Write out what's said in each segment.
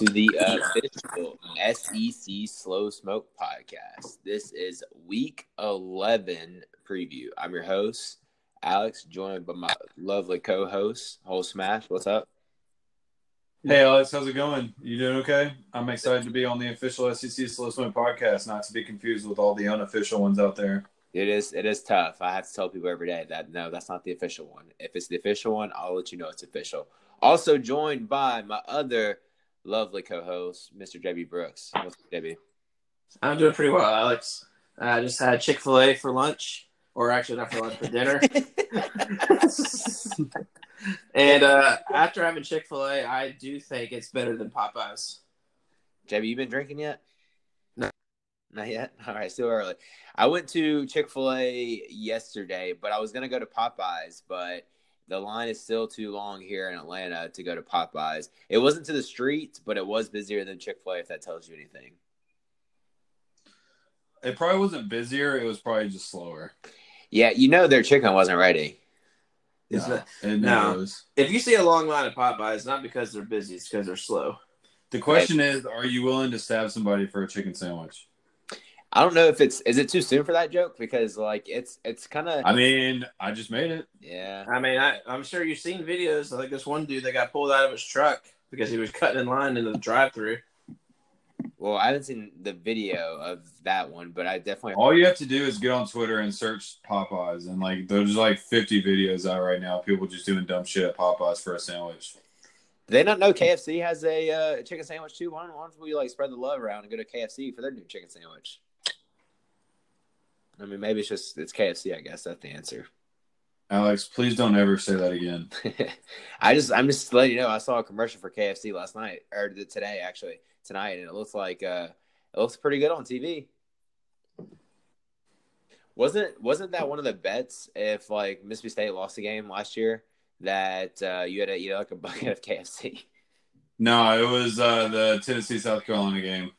To the uh, official SEC Slow Smoke podcast. This is week 11 preview. I'm your host, Alex, joined by my lovely co host, Holt Smash. What's up? Hey Alex, how's it going? You doing okay? I'm excited to be on the official SEC Slow Smoke podcast, not to be confused with all the unofficial ones out there. It is it is tough. I have to tell people every day that no, that's not the official one. If it's the official one, I'll let you know it's official. Also joined by my other lovely co-host, Mr. JB Brooks. What's up, JB? I'm doing pretty well, Alex. I just had Chick Fil A for lunch, or actually not for lunch, for dinner. and uh, after having Chick Fil A, I do think it's better than Popeyes. Debbie, you been drinking yet? No. Not yet? All right, still early. I went to Chick fil A yesterday, but I was going to go to Popeyes, but the line is still too long here in Atlanta to go to Popeyes. It wasn't to the streets, but it was busier than Chick fil A, if that tells you anything. It probably wasn't busier, it was probably just slower. Yeah, you know their chicken wasn't ready. Is No, that- it no. knows. If you see a long line at Popeyes, not because they're busy, it's because they're slow. The question is, are you willing to stab somebody for a chicken sandwich? I don't know if it's is it too soon for that joke because like it's it's kind of I mean, I just made it. yeah. I mean, I, I'm sure you've seen videos like this one dude that got pulled out of his truck because he was cutting in line into the drive-through. Well, I haven't seen the video of that one, but I definitely All you have to do is get on Twitter and search Popeyes, and like there's like 50 videos out right now. People just doing dumb shit at Popeyes for a sandwich. Do they not know KFC has a uh, chicken sandwich too. Why don't, why don't we like spread the love around and go to KFC for their new chicken sandwich? I mean, maybe it's just it's KFC. I guess that's the answer. Alex, please don't ever say that again. I just I'm just letting you know. I saw a commercial for KFC last night or today actually tonight, and it looks like uh, it looks pretty good on TV. Wasn't wasn't that one of the bets if like Mississippi State lost the game last year that uh, you had to eat like a bucket of KFC? No, it was uh, the Tennessee South Carolina game.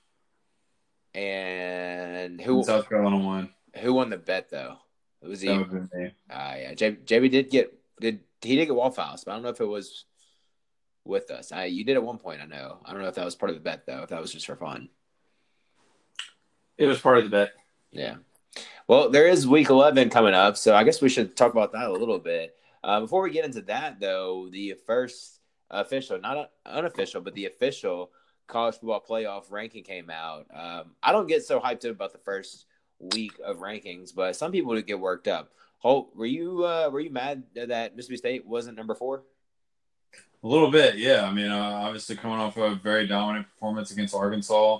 And who South Carolina won. Who won the bet though? It was That he. would have me. Ah, yeah. J- JB did get did he did get Waffle House, but I don't know if it was with us. I you did at one point. I know. I don't know if that was part of the bet though. If that was just for fun. It was part of the bet. Yeah. Well, there is week 11 coming up, so I guess we should talk about that a little bit. Uh, before we get into that, though, the first official, not unofficial, but the official college football playoff ranking came out. Um, I don't get so hyped up about the first week of rankings, but some people would get worked up. Holt, were you uh, were you mad that Mississippi State wasn't number four? A little bit, yeah. I mean, uh, obviously coming off a very dominant performance against Arkansas.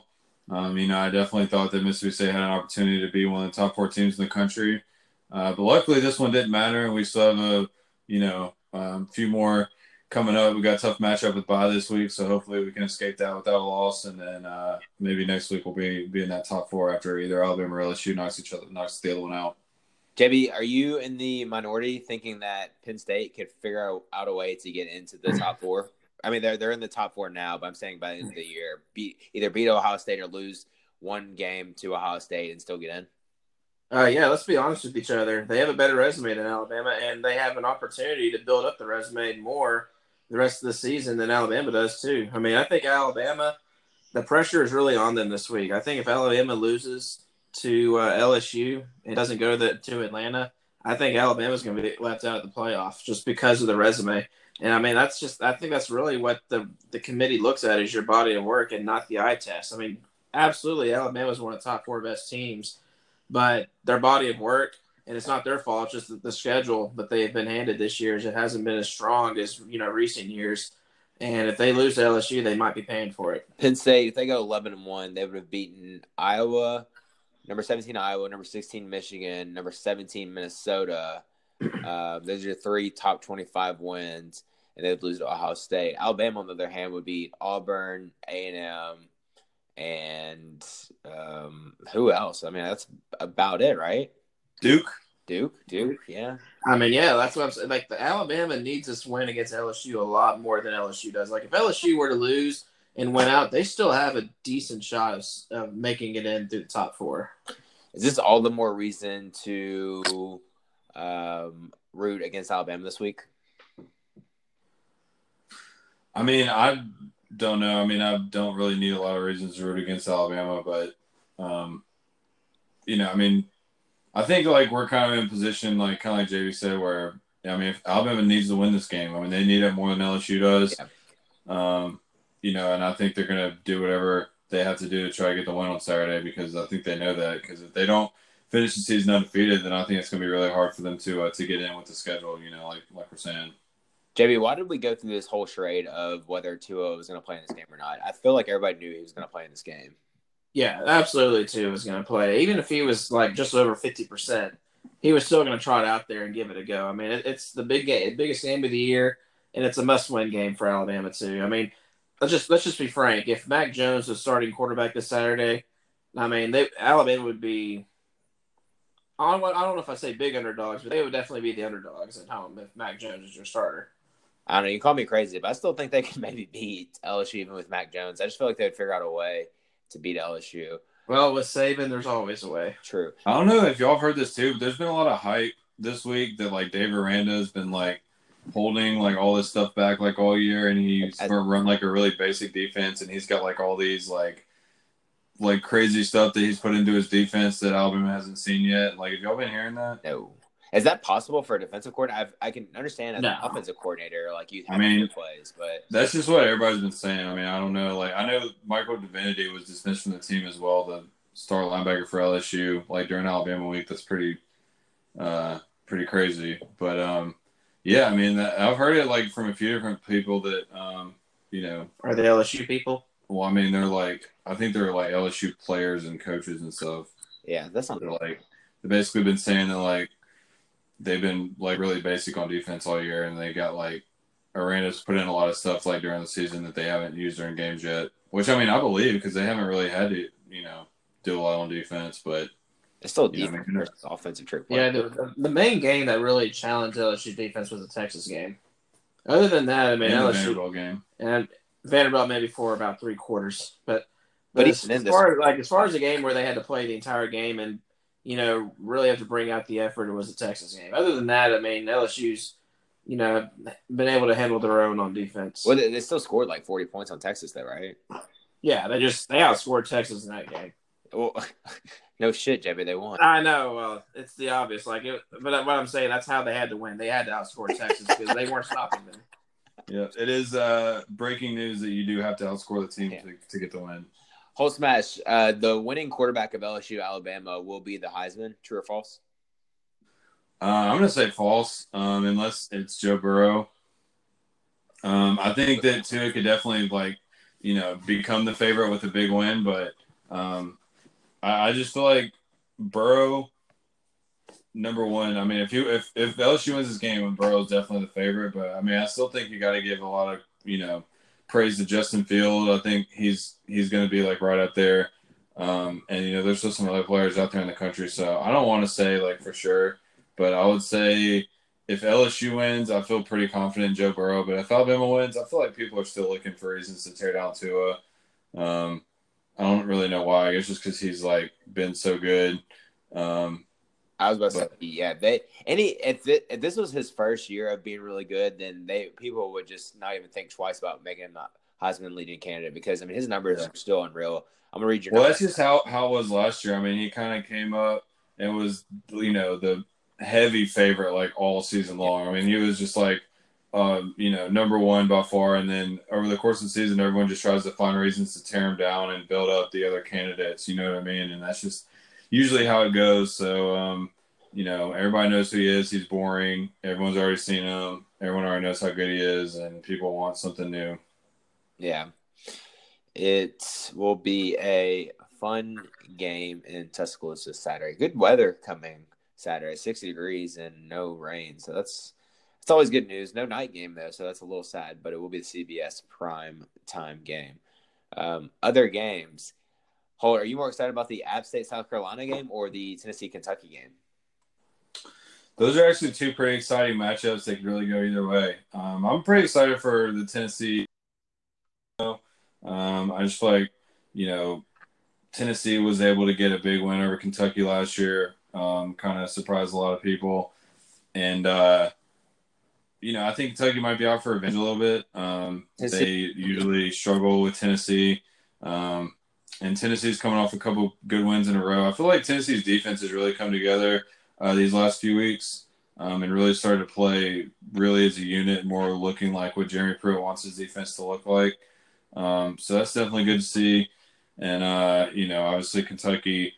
Um, you know, I definitely thought that Mississippi State had an opportunity to be one of the top four teams in the country. Uh, but luckily, this one didn't matter, and we still have a, you know, um, few more coming up. We got a tough matchup with bye this week, so hopefully we can escape that without a loss, and then uh, maybe next week we'll be be in that top four after either Alabama or LSU knocks each other knocks the other one out. JB, are you in the minority thinking that Penn State could figure out, out a way to get into the top four? I mean, they're they're in the top four now, but I'm saying by the end of the year, beat either beat Ohio State or lose one game to Ohio State and still get in. Uh, yeah, let's be honest with each other. They have a better resume than Alabama, and they have an opportunity to build up the resume more the rest of the season than Alabama does too. I mean, I think Alabama, the pressure is really on them this week. I think if Alabama loses to uh, LSU and doesn't go to, the, to Atlanta, I think Alabama's going to be left out of the playoffs just because of the resume. And I mean, that's just I think that's really what the the committee looks at is your body of work and not the eye test. I mean, absolutely, Alabama's one of the top four best teams, but their body of work and it's not their fault. It's just that the schedule that they've been handed this year is it hasn't been as strong as you know recent years. And if they lose to LSU, they might be paying for it. Penn State, if they go eleven and one, they would have beaten Iowa, number seventeen Iowa, number sixteen Michigan, number seventeen Minnesota. Uh, those are three top twenty-five wins, and they'd lose to Ohio State. Alabama, on the other hand, would beat Auburn, A and M, and um, who else? I mean, that's about it, right? Duke. Duke, Duke, yeah. I mean, yeah, that's what I'm saying. Like the Alabama needs this win against LSU a lot more than LSU does. Like if LSU were to lose and went out, they still have a decent shot of, of making it in through the top four. Is this all the more reason to um, root against Alabama this week? I mean, I don't know. I mean, I don't really need a lot of reasons to root against Alabama, but um, you know, I mean, I think like we're kind of in position, like kind of like JB said, where I mean, if Alabama needs to win this game, I mean, they need it more than LSU does. Yeah. Um, you know, and I think they're gonna do whatever they have to do to try to get the win on Saturday because I think they know that because if they don't finish the season undefeated, then I think it's gonna be really hard for them to uh, to get in with the schedule. You know, like like we're saying. JB, why did we go through this whole charade of whether Tua was going to play in this game or not? I feel like everybody knew he was going to play in this game. Yeah, absolutely. Tua was going to play, even if he was like just over fifty percent. He was still going to trot out there and give it a go. I mean, it, it's the big game, biggest game of the year, and it's a must-win game for Alabama too. I mean, let's just let's just be frank. If Mac Jones was starting quarterback this Saturday, I mean, they Alabama would be. I don't, I don't know if I say big underdogs, but they would definitely be the underdogs at home if Mac Jones is your starter. I don't know. You call me crazy, but I still think they could maybe beat LSU even with Mac Jones. I just feel like they would figure out a way to beat LSU. Well, with Saban, there's always a way. True. I don't know if y'all heard this too, but there's been a lot of hype this week that like Dave Aranda has been like holding like all this stuff back like all year, and he's I, run like a really basic defense, and he's got like all these like like crazy stuff that he's put into his defense that Alabama hasn't seen yet. Like, have y'all been hearing that? No. Is that possible for a defensive coordinator? I've, i can understand as no. an offensive coordinator, like you have I mean, plays, but that's just what everybody's been saying. I mean, I don't know. Like, I know Michael Divinity was dismissed from the team as well, the star linebacker for LSU, like during Alabama week. That's pretty, uh, pretty crazy. But um, yeah, I mean, I've heard it like from a few different people that um, you know, are they LSU people? Well, I mean, they're like, I think they're like LSU players and coaches and stuff. Yeah, that's not. They're like, they've basically been saying that like they've been like really basic on defense all year, and they got like Aranda's put in a lot of stuff like during the season that they haven't used during games yet. Which I mean, I believe because they haven't really had to, you know, do a lot on defense, but it's still defense know, versus offensive trick play. Yeah, the, the, main game that really challenged LSU defense was the Texas game. Other than that, I mean, and LSU Vanderbilt game and Vanderbilt maybe for about three quarters, but but, but as, as far as like as far as a game where they had to play the entire game and you know, really have to bring out the effort it was the Texas game. Other than that, I mean, LSU's, you know, been able to handle their own on defense. Well, they still scored like 40 points on Texas, though, right? Yeah, they just they outscored Texas in that game. Well, no shit, JB, they won. I know. Well, it's the obvious. Like, it, but what I'm saying, that's how they had to win. They had to outscore Texas because they weren't stopping them. Yeah, it is uh, breaking news that you do have to outscore the team yeah. to, to get the win. Holt Smash. Uh, the winning quarterback of LSU Alabama will be the Heisman. True or false? Uh, I'm going to say false, um, unless it's Joe Burrow. Um, I think that Tua could definitely like, you know, become the favorite with a big win, but um, I, I, just feel like Burrow, number one. I mean, if you if if LSU wins this game, Burrow is definitely the favorite, but I mean, I still think you got to give a lot of you know praise to Justin Field. I think he's he's going to be like right up there. Um, and you know, there's still some other players out there in the country, so I don't want to say like for sure, but I would say if LSU wins, I feel pretty confident in Joe Burrow. But if Alabama wins, I feel like people are still looking for reasons to tear down Tua. Um, I don't really know why. I guess just because he's like been so good. Um, I was about to but, say, yeah, they any if, it, if this was his first year of being really good, then they people would just not even think twice about making him a Heisman leading candidate because I mean his numbers yeah. are still unreal. I'm gonna read your. Well, numbers. that's just how how it was last year. I mean, he kind of came up and was you know the heavy favorite like all season long. I mean, he was just like, um, you know, number one by far. And then over the course of the season, everyone just tries to find reasons to tear him down and build up the other candidates. You know what I mean? And that's just usually how it goes. So, um, you know, everybody knows who he is. He's boring. Everyone's already seen him. Everyone already knows how good he is, and people want something new. Yeah. It will be a fun game in Tuscaloosa Saturday. Good weather coming Saturday, 60 degrees and no rain. So that's it's always good news. No night game though, so that's a little sad, but it will be the CBS prime time game. Um, other games. Holt, are you more excited about the App State South Carolina game or the Tennessee Kentucky game? Those are actually two pretty exciting matchups. They could really go either way. Um, I'm pretty excited for the Tennessee. Um, I just feel like, you know, Tennessee was able to get a big win over Kentucky last year. Um, kind of surprised a lot of people. And, uh, you know, I think Kentucky might be out for revenge a little bit. Um, they usually struggle with Tennessee. Um, and Tennessee's coming off a couple good wins in a row. I feel like Tennessee's defense has really come together uh, these last few weeks um, and really started to play really as a unit, more looking like what Jeremy Pruitt wants his defense to look like. Um, so that's definitely good to see. And, uh, you know, obviously Kentucky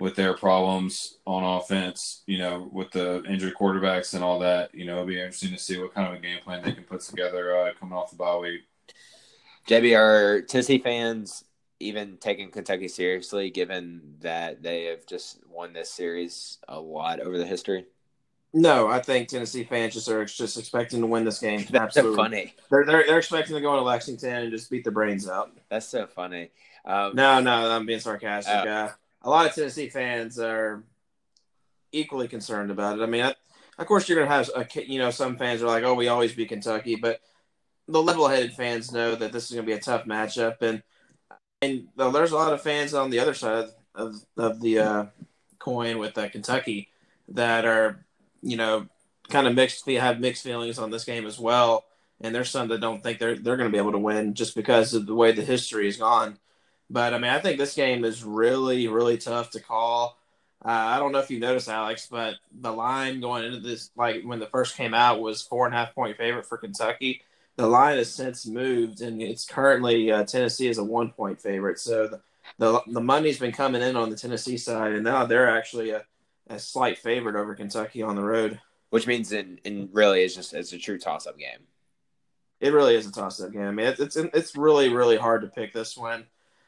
with their problems on offense, you know, with the injured quarterbacks and all that, you know, it'll be interesting to see what kind of a game plan they can put together uh, coming off the bye week. JB, are Tennessee fans even taking Kentucky seriously, given that they have just won this series a lot over the history? No, I think Tennessee fans just are just expecting to win this game. That's Absolutely. so funny. They're, they're they're expecting to go into Lexington and just beat the brains out. That's so funny. Um, no, no, I'm being sarcastic. Uh, uh, a lot of Tennessee fans are equally concerned about it. I mean, I, of course, you're gonna have a, you know some fans are like, "Oh, we always beat Kentucky," but the level-headed fans know that this is gonna be a tough matchup, and and there's a lot of fans on the other side of of the uh, coin with uh, Kentucky that are you know kind of mixed have mixed feelings on this game as well. And there's some that don't think they're they're going to be able to win just because of the way the history has gone. But I mean, I think this game is really really tough to call. Uh, I don't know if you noticed, Alex, but the line going into this, like when the first came out, was four and a half point favorite for Kentucky the line has since moved, and it's currently uh, Tennessee is a one point favorite. So the, the, the money's been coming in on the Tennessee side, and now they're actually a, a slight favorite over Kentucky on the road. Which means, in, in really, it's just it's a true toss up game. It really is a toss up game. I mean, it's, it's it's really really hard to pick this one.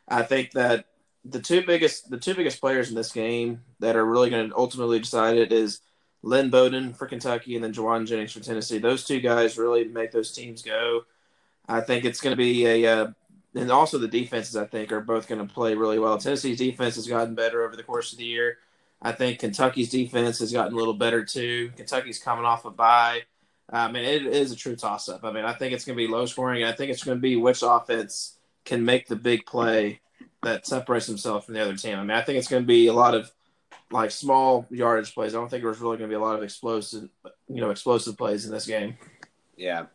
I think that the two biggest the two biggest players in this game that are really going to ultimately decide it is Lynn Bowden for Kentucky and then Jauan Jennings for Tennessee. Those two guys really make those teams go. I think it's going to be a, uh, and also the defenses I think are both going to play really well. Tennessee's defense has gotten better over the course of the year. I think Kentucky's defense has gotten a little better too. Kentucky's coming off a bye. I mean, it is a true toss up. I mean, I think it's going to be low scoring, and I think it's going to be which offense can make the big play that separates themselves from the other team. I mean, I think it's going to be a lot of like small yardage plays. I don't think there's really going to be a lot of explosive, you know, explosive plays in this game. Yeah,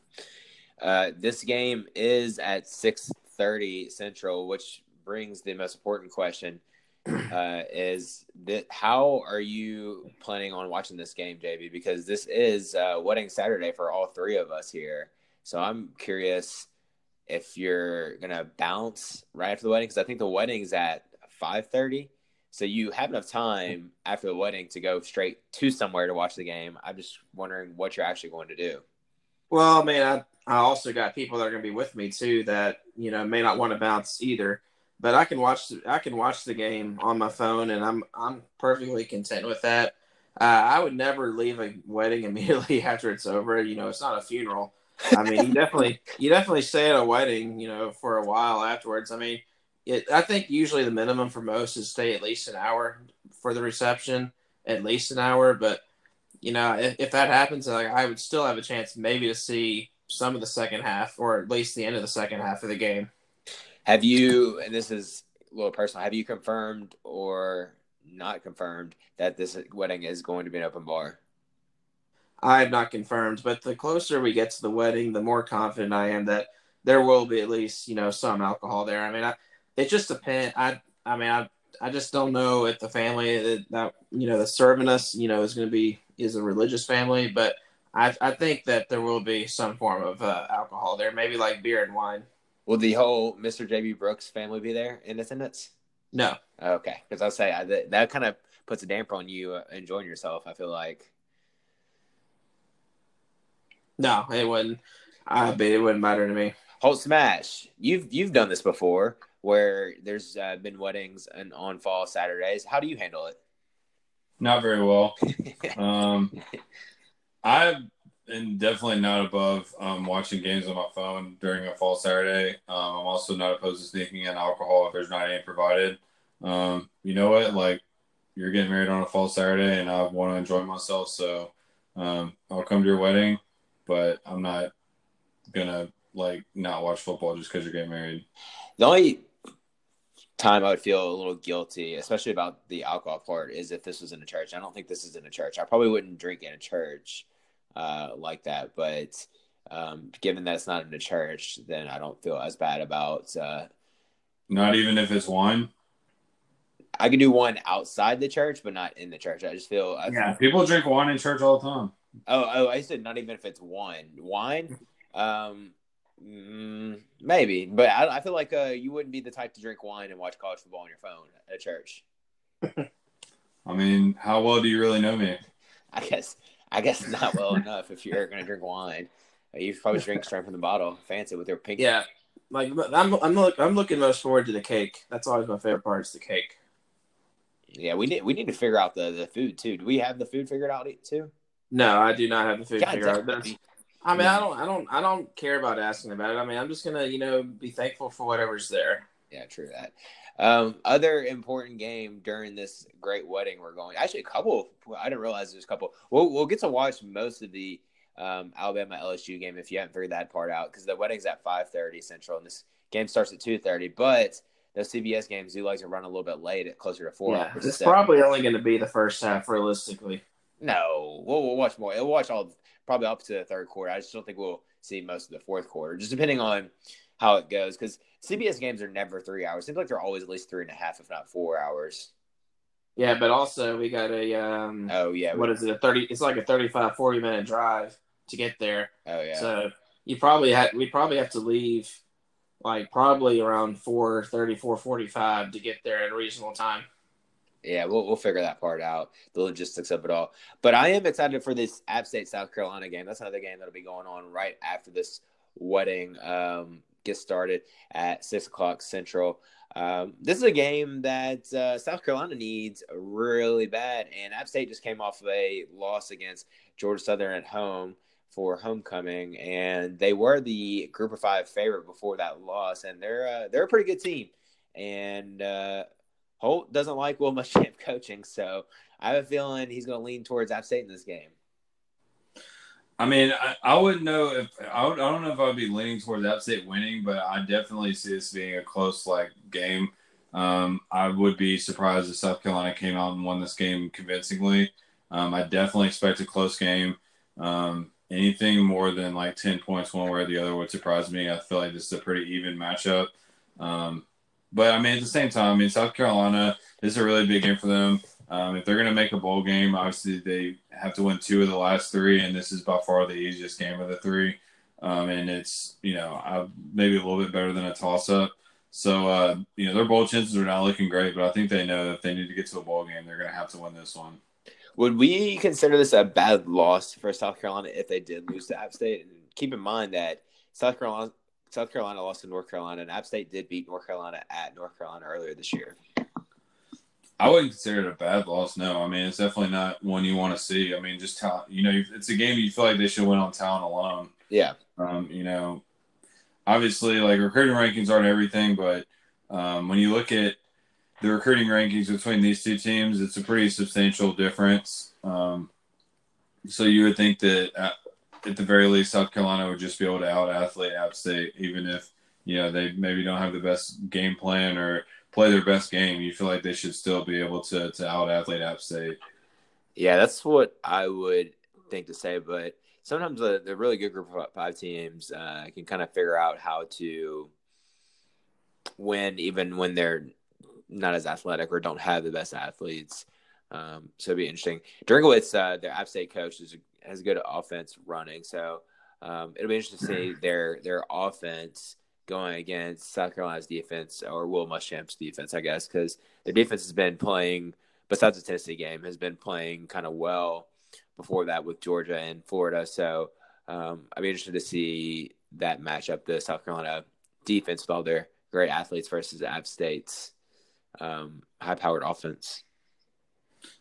uh, this game is at six thirty Central, which brings the most important question: uh, is that how are you planning on watching this game, JB? Because this is uh, wedding Saturday for all three of us here. So I'm curious if you're gonna bounce right after the wedding because I think the wedding's at five thirty. So you have enough time after the wedding to go straight to somewhere to watch the game. I'm just wondering what you're actually going to do. Well, I mean, I, I also got people that are going to be with me too that you know may not want to bounce either. But I can watch I can watch the game on my phone, and I'm I'm perfectly content with that. Uh, I would never leave a wedding immediately after it's over. You know, it's not a funeral. I mean, you definitely you definitely stay at a wedding, you know, for a while afterwards. I mean, it, I think usually the minimum for most is stay at least an hour for the reception, at least an hour. But you know, if, if that happens, like, I would still have a chance maybe to see some of the second half, or at least the end of the second half of the game. Have you? And this is a little personal. Have you confirmed or not confirmed that this wedding is going to be an open bar? I have not confirmed, but the closer we get to the wedding, the more confident I am that there will be at least you know some alcohol there. I mean, I, it just depends. I I mean I I just don't know if the family that, that you know that's serving us you know is going to be is a religious family, but I, I think that there will be some form of uh, alcohol there, maybe like beer and wine. Will the whole Mr. JB Brooks family be there in attendance? No. Okay, because I'll say I, that, that kind of puts a damper on you uh, enjoying yourself. I feel like. No, it wouldn't. I bet it wouldn't matter to me. Holt Smash, you've you've done this before, where there's uh, been weddings and on fall Saturdays. How do you handle it? Not very well. um, I am definitely not above um, watching games on my phone during a fall Saturday. Um, I'm also not opposed to sneaking in alcohol if there's not any provided. Um, you know what? Like, you're getting married on a fall Saturday, and I want to enjoy myself, so um, I'll come to your wedding, but I'm not gonna like not watch football just because you're getting married. The only time I would feel a little guilty, especially about the alcohol part, is if this was in a church. I don't think this is in a church. I probably wouldn't drink in a church uh, like that, but um, given that it's not in a church, then I don't feel as bad about. Uh, not even if it's wine. I could do one outside the church, but not in the church. I just feel. I yeah, people drink wine in church all the time. Oh, oh, I said not even if it's wine. Wine, um, Mm, maybe, but I, I feel like uh, you wouldn't be the type to drink wine and watch college football on your phone at church. I mean, how well do you really know me? I guess, I guess not well enough. If you're going to drink wine, you probably drink straight from the bottle, fancy with your pink. Yeah, like I'm, I'm, look, I'm looking most forward to the cake. That's always my favorite part. Is the cake. Yeah, we need we need to figure out the the food too. Do we have the food figured out too? No, I do not have the food God figured out. I mean, I don't, I don't, I don't care about asking about it. I mean, I'm just gonna, you know, be thankful for whatever's there. Yeah, true that. Um, other important game during this great wedding we're going. Actually, a couple. I didn't realize there's a couple. We'll we'll get to watch most of the um, Alabama LSU game if you haven't figured that part out because the wedding's at 5:30 Central and this game starts at 2:30. But those CBS games do like to run a little bit late at closer to four. Yeah, it's probably only going to be the first half, realistically. No, we'll, we'll watch more. We'll watch all probably up to the third quarter. I just don't think we'll see most of the fourth quarter, just depending on how it goes. Because CBS games are never three hours. It seems like they're always at least three and a half, if not four hours. Yeah, but also we got a um oh yeah what is it a thirty? It's like a 35, 40 minute drive to get there. Oh yeah. So you probably had we probably have to leave like probably around 4.30, 4.45 to get there at a reasonable time yeah, we'll we'll figure that part out, the logistics of it all. But I am excited for this App State South Carolina game. That's another game that'll be going on right after this wedding um, gets started at six o'clock Central. Um, this is a game that uh, South Carolina needs really bad, and App State just came off of a loss against Georgia Southern at home for homecoming, and they were the Group of Five favorite before that loss, and they're uh, they're a pretty good team, and uh, Holt doesn't like Will Muschamp coaching, so I have a feeling he's going to lean towards App State in this game. I mean, I, I wouldn't know if I, would, I don't know if I'd be leaning towards App State winning, but I definitely see this being a close like game. Um, I would be surprised if South Carolina came out and won this game convincingly. Um, I definitely expect a close game. Um, anything more than like ten points one way or the other would surprise me. I feel like this is a pretty even matchup. Um, but I mean, at the same time, I mean, South Carolina is a really big game for them. Um, if they're going to make a bowl game, obviously they have to win two of the last three, and this is by far the easiest game of the three. Um, and it's you know maybe a little bit better than a toss up. So uh, you know their bowl chances are not looking great, but I think they know if they need to get to a bowl game, they're going to have to win this one. Would we consider this a bad loss for South Carolina if they did lose to App State? And keep in mind that South Carolina South Carolina lost to North Carolina, and App State did beat North Carolina at North Carolina earlier this year. I wouldn't consider it a bad loss. No, I mean it's definitely not one you want to see. I mean, just talent. You know, it's a game you feel like they should win on talent alone. Yeah. Um, you know, obviously, like recruiting rankings aren't everything, but um, when you look at the recruiting rankings between these two teams, it's a pretty substantial difference. Um, so you would think that uh, at the very least, South Carolina would just be able to out athlete App State, even if you know they maybe don't have the best game plan or play their best game. You feel like they should still be able to to out athlete App State. Yeah, that's what I would think to say, but sometimes the, the really good group of five teams uh, can kind of figure out how to win even when they're not as athletic or don't have the best athletes. Um, so it'd be interesting. Drinkwitz, uh, their App State coach, is, has a good offense running. So um, it'll be interesting to see their their offense going against South Carolina's defense or Will Muschamp's defense, I guess, because their defense has been playing, besides the Tennessee game, has been playing kind of well before that with Georgia and Florida. So um, I'd be interested to see that matchup, the South Carolina defense with all their great athletes versus App State's um, high-powered offense.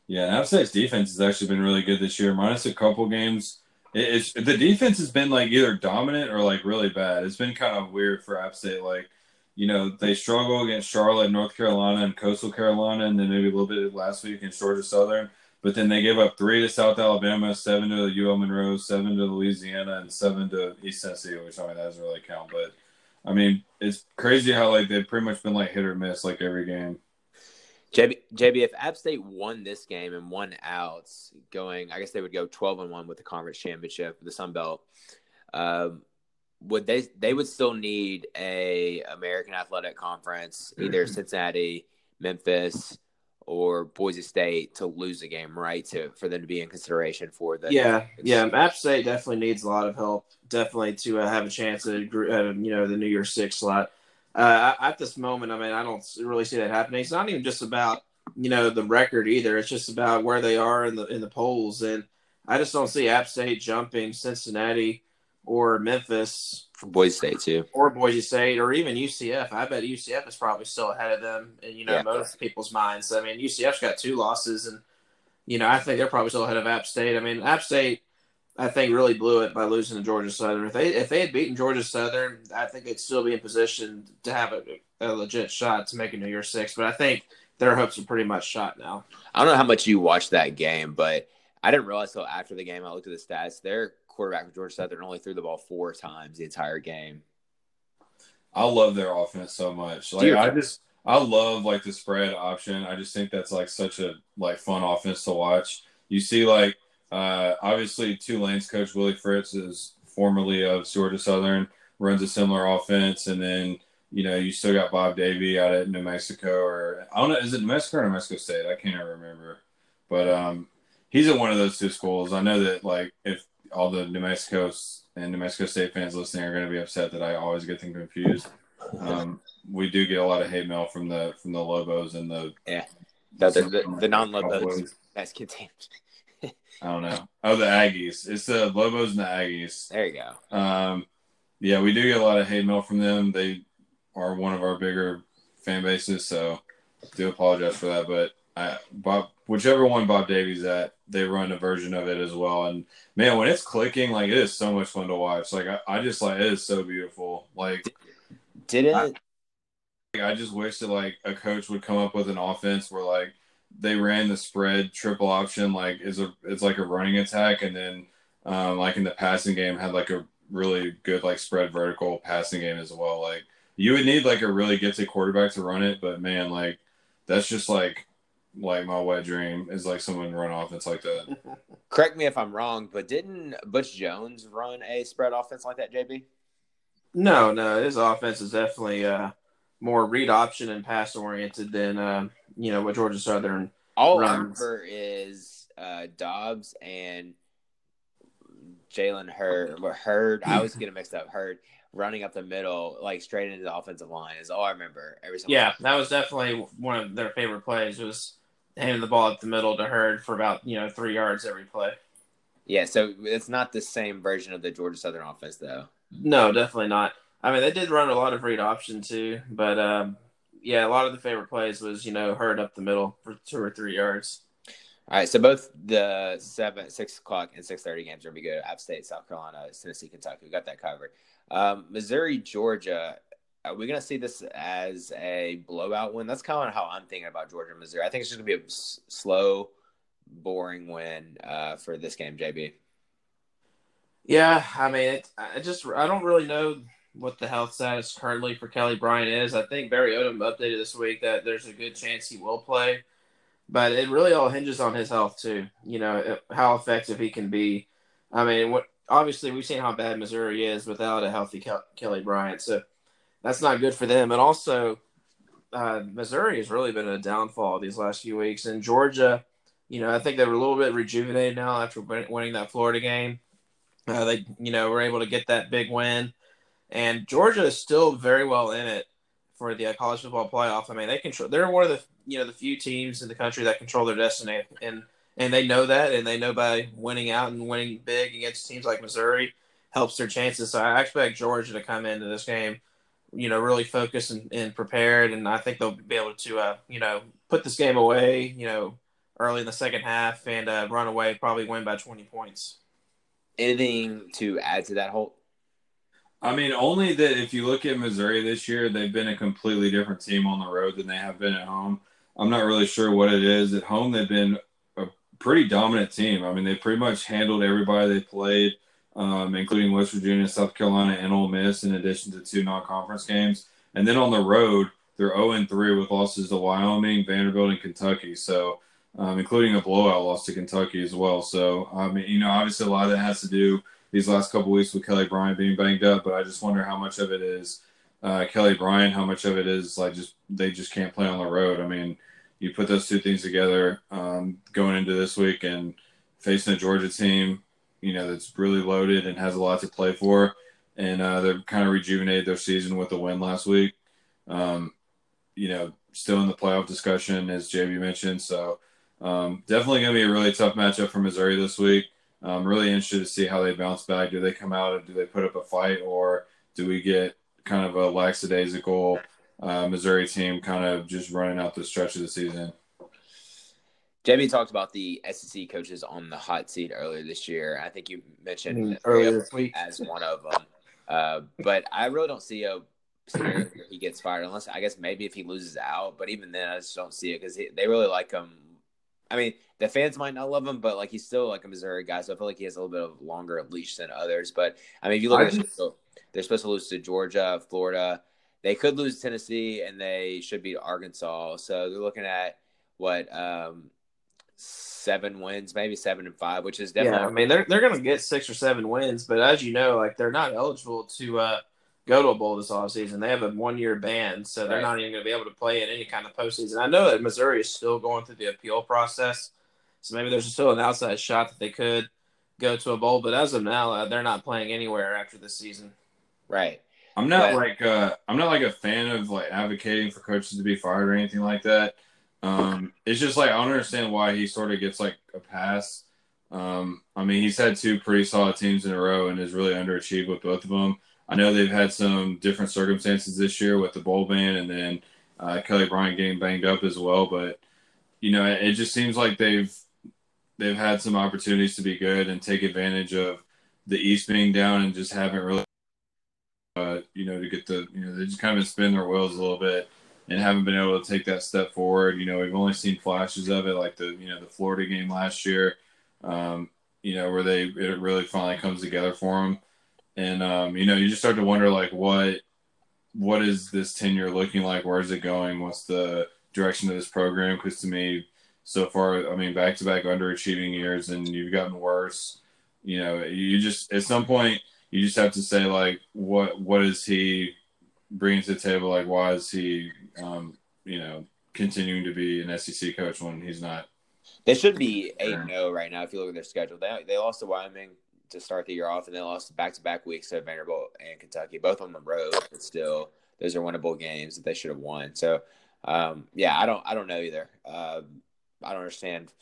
Yeah, State's defense has actually been really good this year. Minus a couple games, it's the defense has been like either dominant or like really bad. It's been kind of weird for App State. Like, you know, they struggle against Charlotte, North Carolina, and Coastal Carolina, and then maybe a little bit last week against Georgia Southern. But then they gave up three to South Alabama, seven to the UL Monroe, seven to Louisiana, and seven to East Tennessee, which I mean that doesn't really count. But I mean, it's crazy how like they've pretty much been like hit or miss like every game. JB, JB, if App State won this game and won out, going, I guess they would go twelve and one with the conference championship, the Sun Belt. Um, would they? They would still need a American Athletic Conference, either Cincinnati, Memphis, or Boise State to lose a game, right? To for them to be in consideration for the yeah, yeah. App State definitely needs a lot of help, definitely to uh, have a chance at uh, you know the New Year's Six slot uh, at this moment, I mean, I don't really see that happening. It's not even just about you know the record either. It's just about where they are in the in the polls, and I just don't see App State jumping Cincinnati or Memphis for Boise State too, or Boise State, or even UCF. I bet UCF is probably still ahead of them, and you know yeah. most people's minds. I mean, UCF's got two losses, and you know I think they're probably still ahead of App State. I mean, App State I think really blew it by losing to Georgia Southern. If they if they had beaten Georgia Southern, I think they'd still be in position to have a, a legit shot to make a New Year's Six. But I think their hopes are pretty much shot now. I don't know how much you watched that game, but I didn't realize until after the game I looked at the stats. Their quarterback for Georgia Southern only threw the ball four times the entire game. I love their offense so much. Like I just I love like the spread option. I just think that's like such a like fun offense to watch. You see like uh, obviously, Tulane's coach Willie Fritz is formerly of Georgia Southern, runs a similar offense, and then you know you still got Bob Davie out at New Mexico, or I don't know, is it New Mexico or New Mexico State? I can't remember, but um, he's at one of those two schools. I know that like if all the New Mexico and New Mexico State fans listening are going to be upset that I always get them confused. Um, we do get a lot of hate mail from the from the Lobos and the yeah, the, the, the, the non Lobos Mexican teams. I don't know. Oh, the Aggies. It's the Lobos and the Aggies. There you go. Um, yeah, we do get a lot of hate mail from them. They are one of our bigger fan bases, so do apologize for that. But I, Bob, whichever one Bob Davie's at, they run a version of it as well. And man, when it's clicking, like it is so much fun to watch. Like I, I just like it is so beautiful. Like did it? I, I just wish that like a coach would come up with an offense where like they ran the spread triple option like is a it's like a running attack and then um, like in the passing game had like a really good like spread vertical passing game as well. Like you would need like a really gifted quarterback to run it but man like that's just like like my wet dream is like someone run offense like that. Correct me if i'm wrong but didn't butch jones run a spread offense like that jb no no his offense is definitely uh more read option and pass oriented than uh, you know what Georgia Southern. All runs. I remember is uh, Dobbs and Jalen Hurd. Hurd, I was getting mixed up. Hurd running up the middle, like straight into the offensive line, is all I remember. Every yeah, that was definitely one of their favorite plays. Was handing the ball up the middle to Hurd for about you know three yards every play. Yeah, so it's not the same version of the Georgia Southern offense, though. No, definitely not. I mean, they did run a lot of read option too, but um, yeah, a lot of the favorite plays was you know Hurd up the middle for two or three yards. All right, so both the seven, six o'clock, and six thirty games are gonna be good. App State, South Carolina, Tennessee, Kentucky. We got that covered. Um, Missouri, Georgia. Are we gonna see this as a blowout win? That's kind of how I'm thinking about Georgia, Missouri. I think it's just gonna be a s- slow, boring win uh, for this game, JB. Yeah, I mean, it, I just I don't really know what the health status currently for Kelly Bryant is. I think Barry Odom updated this week that there's a good chance he will play, but it really all hinges on his health too. You know how effective he can be. I mean, what obviously we've seen how bad Missouri is without a healthy Kelly Bryant, so that's not good for them. And also, uh, Missouri has really been a downfall these last few weeks, and Georgia You know, I think they were a little bit rejuvenated now after winning that Florida game. Uh, they, you know, were able to get that big win, and Georgia is still very well in it for the uh, college football playoff. I mean, they control. They're one of the you know the few teams in the country that control their destiny, and and they know that, and they know by winning out and winning big against teams like Missouri helps their chances. So I expect Georgia to come into this game, you know, really focused and, and prepared, and I think they'll be able to, uh, you know, put this game away, you know, early in the second half and uh, run away, probably win by twenty points. Anything to add to that Holt? I mean, only that if you look at Missouri this year, they've been a completely different team on the road than they have been at home. I'm not really sure what it is. At home, they've been a pretty dominant team. I mean, they pretty much handled everybody they played, um, including West Virginia, South Carolina, and Ole Miss, in addition to two non-conference games. And then on the road, they're 0 3 with losses to Wyoming, Vanderbilt, and Kentucky. So, um, including a blowout loss to Kentucky as well. So, I mean, you know, obviously a lot of that has to do these last couple weeks with Kelly Bryant being banged up, but I just wonder how much of it is uh, Kelly Bryant, how much of it is like just they just can't play on the road. I mean, you put those two things together um, going into this week and facing a Georgia team, you know, that's really loaded and has a lot to play for. And uh, they've kind of rejuvenated their season with the win last week. Um, you know, still in the playoff discussion, as JB mentioned. So um, definitely going to be a really tough matchup for Missouri this week. I'm really interested to see how they bounce back. Do they come out and do they put up a fight, or do we get kind of a lackadaisical uh, Missouri team kind of just running out the stretch of the season. Jamie talked about the SEC coaches on the hot seat earlier this year. I think you mentioned mm, earlier this week as one of them. Uh, but I really don't see a scenario where he gets fired unless I guess maybe if he loses out. But even then, I just don't see it because they really like him. I mean, the fans might not love him, but like he's still like a Missouri guy, so I feel like he has a little bit of longer leash than others. But I mean, if you look at just, it, they're supposed to lose to Georgia, Florida, they could lose Tennessee and they should beat Arkansas. So they're looking at what um, seven wins, maybe seven and five, which is definitely. Yeah, I mean they're they're going to get six or seven wins, but as you know, like they're not eligible to uh, go to a bowl this offseason. They have a one year ban, so they're right. not even going to be able to play in any kind of postseason. I know that Missouri is still going through the appeal process, so maybe there's still an outside shot that they could go to a bowl. But as of now, uh, they're not playing anywhere after this season. Right. I'm not like uh, I'm not like a fan of like advocating for coaches to be fired or anything like that. Um, it's just like I don't understand why he sort of gets like a pass. Um, I mean, he's had two pretty solid teams in a row and has really underachieved with both of them. I know they've had some different circumstances this year with the bowl ban and then uh, Kelly Bryant getting banged up as well. But you know, it just seems like they've they've had some opportunities to be good and take advantage of the East being down and just haven't really uh, you know, to get the, you know, they just kind of spin their wheels a little bit and haven't been able to take that step forward. You know, we've only seen flashes of it, like the, you know, the Florida game last year, um, you know, where they, it really finally comes together for them. And, um, you know, you just start to wonder, like, what, what is this tenure looking like? Where is it going? What's the direction of this program? Because to me, so far, I mean, back to back underachieving years, and you've gotten worse. You know, you just at some point you just have to say like what what is he bringing to the table? Like why is he um, you know continuing to be an SEC coach when he's not? They should be a no right now if you look at their schedule. They they lost to Wyoming to start the year off, and they lost back to back weeks to Vanderbilt and Kentucky, both on the road. But still, those are winnable games that they should have won. So um, yeah, I don't I don't know either. Uh, I don't understand.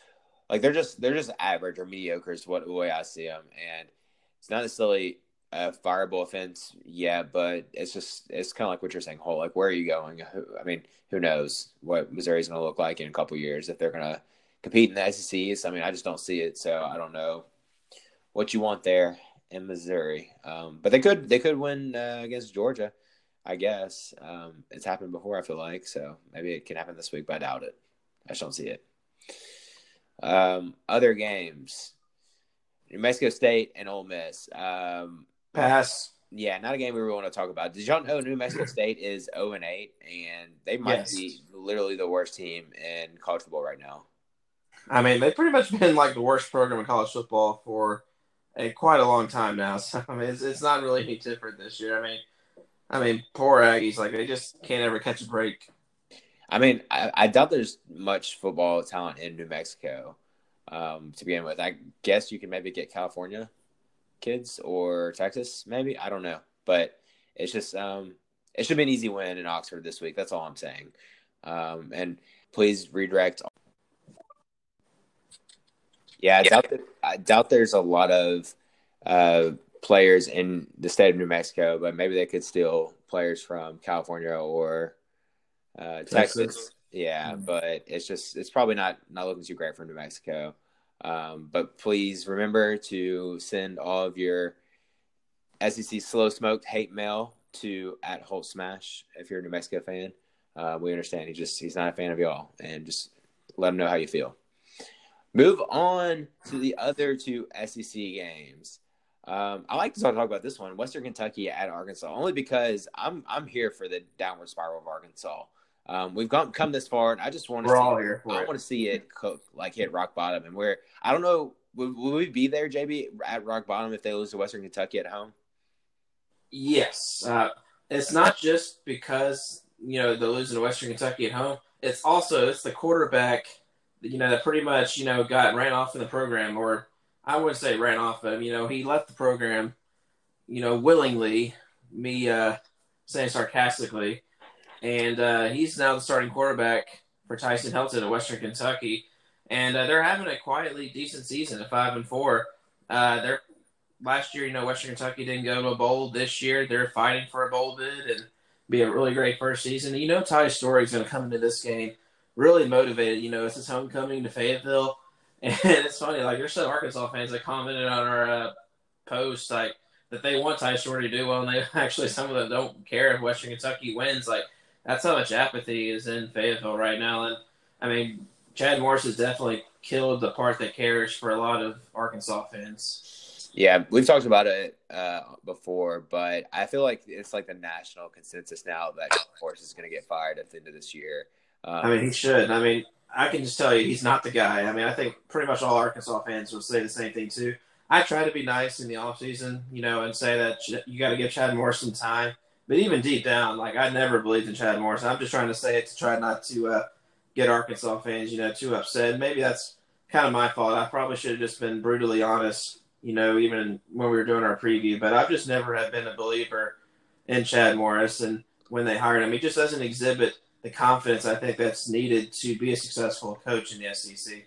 Like they're just they're just average or mediocre is what the way I see them, and it's not necessarily a fireable offense, yeah, but it's just it's kind of like what you're saying, Holt like where are you going? I mean, who knows what Missouri's going to look like in a couple years if they're going to compete in the SECs? I mean, I just don't see it, so I don't know what you want there in Missouri. Um, but they could they could win uh, against Georgia, I guess. Um, it's happened before, I feel like, so maybe it can happen this week, but I doubt it. I just don't see it. Um, other games. New Mexico State and Ole Miss. Um, Pass. Yeah, not a game we really want to talk about. Did y'all know New Mexico State is 0 and 8, and they might yes. be literally the worst team in college football right now? I mean, they've pretty much been like the worst program in college football for a quite a long time now. So I mean, it's, it's not really any different this year. I mean, I mean, poor Aggies, like they just can't ever catch a break. I mean, I, I doubt there's much football talent in New Mexico. um, to begin with. I guess you can maybe get California kids or Texas, maybe. I don't know. But it's just, um, it should be an easy win in Oxford this week. That's all I'm saying. Um, and please redirect. Yeah, I doubt, that, I doubt there's a lot of uh, players in the state of New Mexico, but maybe they could steal players from California or uh, Texas. Texas. Yeah, mm-hmm. but it's just it's probably not not looking too great for New Mexico. Um, but please remember to send all of your SEC slow smoked hate mail to at Holt Smash if you're a New Mexico fan. Uh, we understand he just he's not a fan of y'all, and just let him know how you feel. Move on to the other two SEC games. Um, I like to talk about this one, Western Kentucky at Arkansas, only because I'm I'm here for the downward spiral of Arkansas. Um, we've gone come this far, and I just want to. We're see, all here. I want to see it cook, like hit rock bottom, and where I don't know. Will, will, we be there, JB, at rock bottom if they lose to Western Kentucky at home? Yes, uh, it's not just because you know they're losing to Western Kentucky at home. It's also it's the quarterback, you know, that pretty much you know got ran off in the program, or I wouldn't say ran off, but you know he left the program, you know, willingly. Me uh, saying sarcastically and uh, he's now the starting quarterback for Tyson Helton at Western Kentucky, and uh, they're having a quietly decent season at five and four. Uh, they're last year, you know, Western Kentucky didn't go to a bowl. This year, they're fighting for a bowl bid and be a really great first season. You know, Ty is going to come into this game really motivated. You know, it's his homecoming to Fayetteville, and it's funny. Like there's some Arkansas fans that commented on our uh, post like that they want Ty Storey to do well, and they actually some of them don't care if Western Kentucky wins. Like that's how much apathy is in Fayetteville right now. And I mean, Chad Morris has definitely killed the part that cares for a lot of Arkansas fans. Yeah, we've talked about it uh, before, but I feel like it's like the national consensus now that Morris is going to get fired at the end of this year. Um, I mean, he should. I mean, I can just tell you, he's not the guy. I mean, I think pretty much all Arkansas fans will say the same thing too. I try to be nice in the off season, you know, and say that you got to give Chad Morris some time. But even deep down, like I never believed in Chad Morris. I'm just trying to say it to try not to uh, get Arkansas fans, you know, too upset. Maybe that's kind of my fault. I probably should have just been brutally honest, you know, even when we were doing our preview. But I've just never have been a believer in Chad Morris, and when they hired him, he just doesn't exhibit the confidence I think that's needed to be a successful coach in the SEC.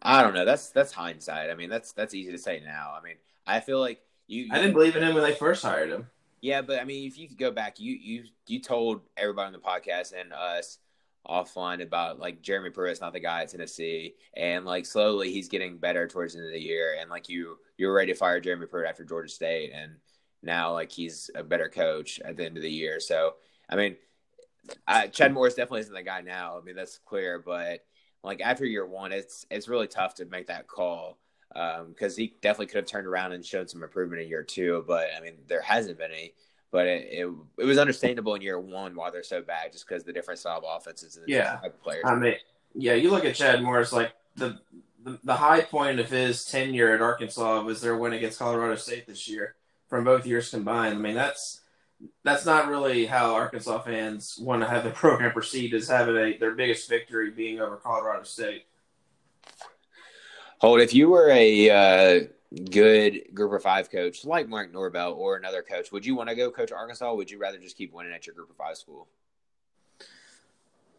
I don't know. That's that's hindsight. I mean, that's that's easy to say now. I mean, I feel like you. you I didn't believe in him when they first hired him. Yeah, but I mean, if you could go back, you you you told everybody on the podcast and us offline about like Jeremy Pruitt's not the guy at Tennessee, and like slowly he's getting better towards the end of the year, and like you you were ready to fire Jeremy Pruitt after Georgia State, and now like he's a better coach at the end of the year. So I mean, I, Chad Morris definitely isn't the guy now. I mean that's clear, but like after year one, it's it's really tough to make that call because um, he definitely could have turned around and showed some improvement in year two. But I mean, there hasn't been any. But it, it, it was understandable in year one why they're so bad, just because the different style of offenses and yeah, players. I mean, yeah, you look at Chad Morris, like the, the the high point of his tenure at Arkansas was their win against Colorado State this year, from both years combined. I mean, that's that's not really how Arkansas fans want to have the program proceed as having a their biggest victory being over Colorado State. Holt, if you were a uh, good group of five coach like Mark Norvell or another coach, would you want to go coach Arkansas? would you rather just keep winning at your group of five school?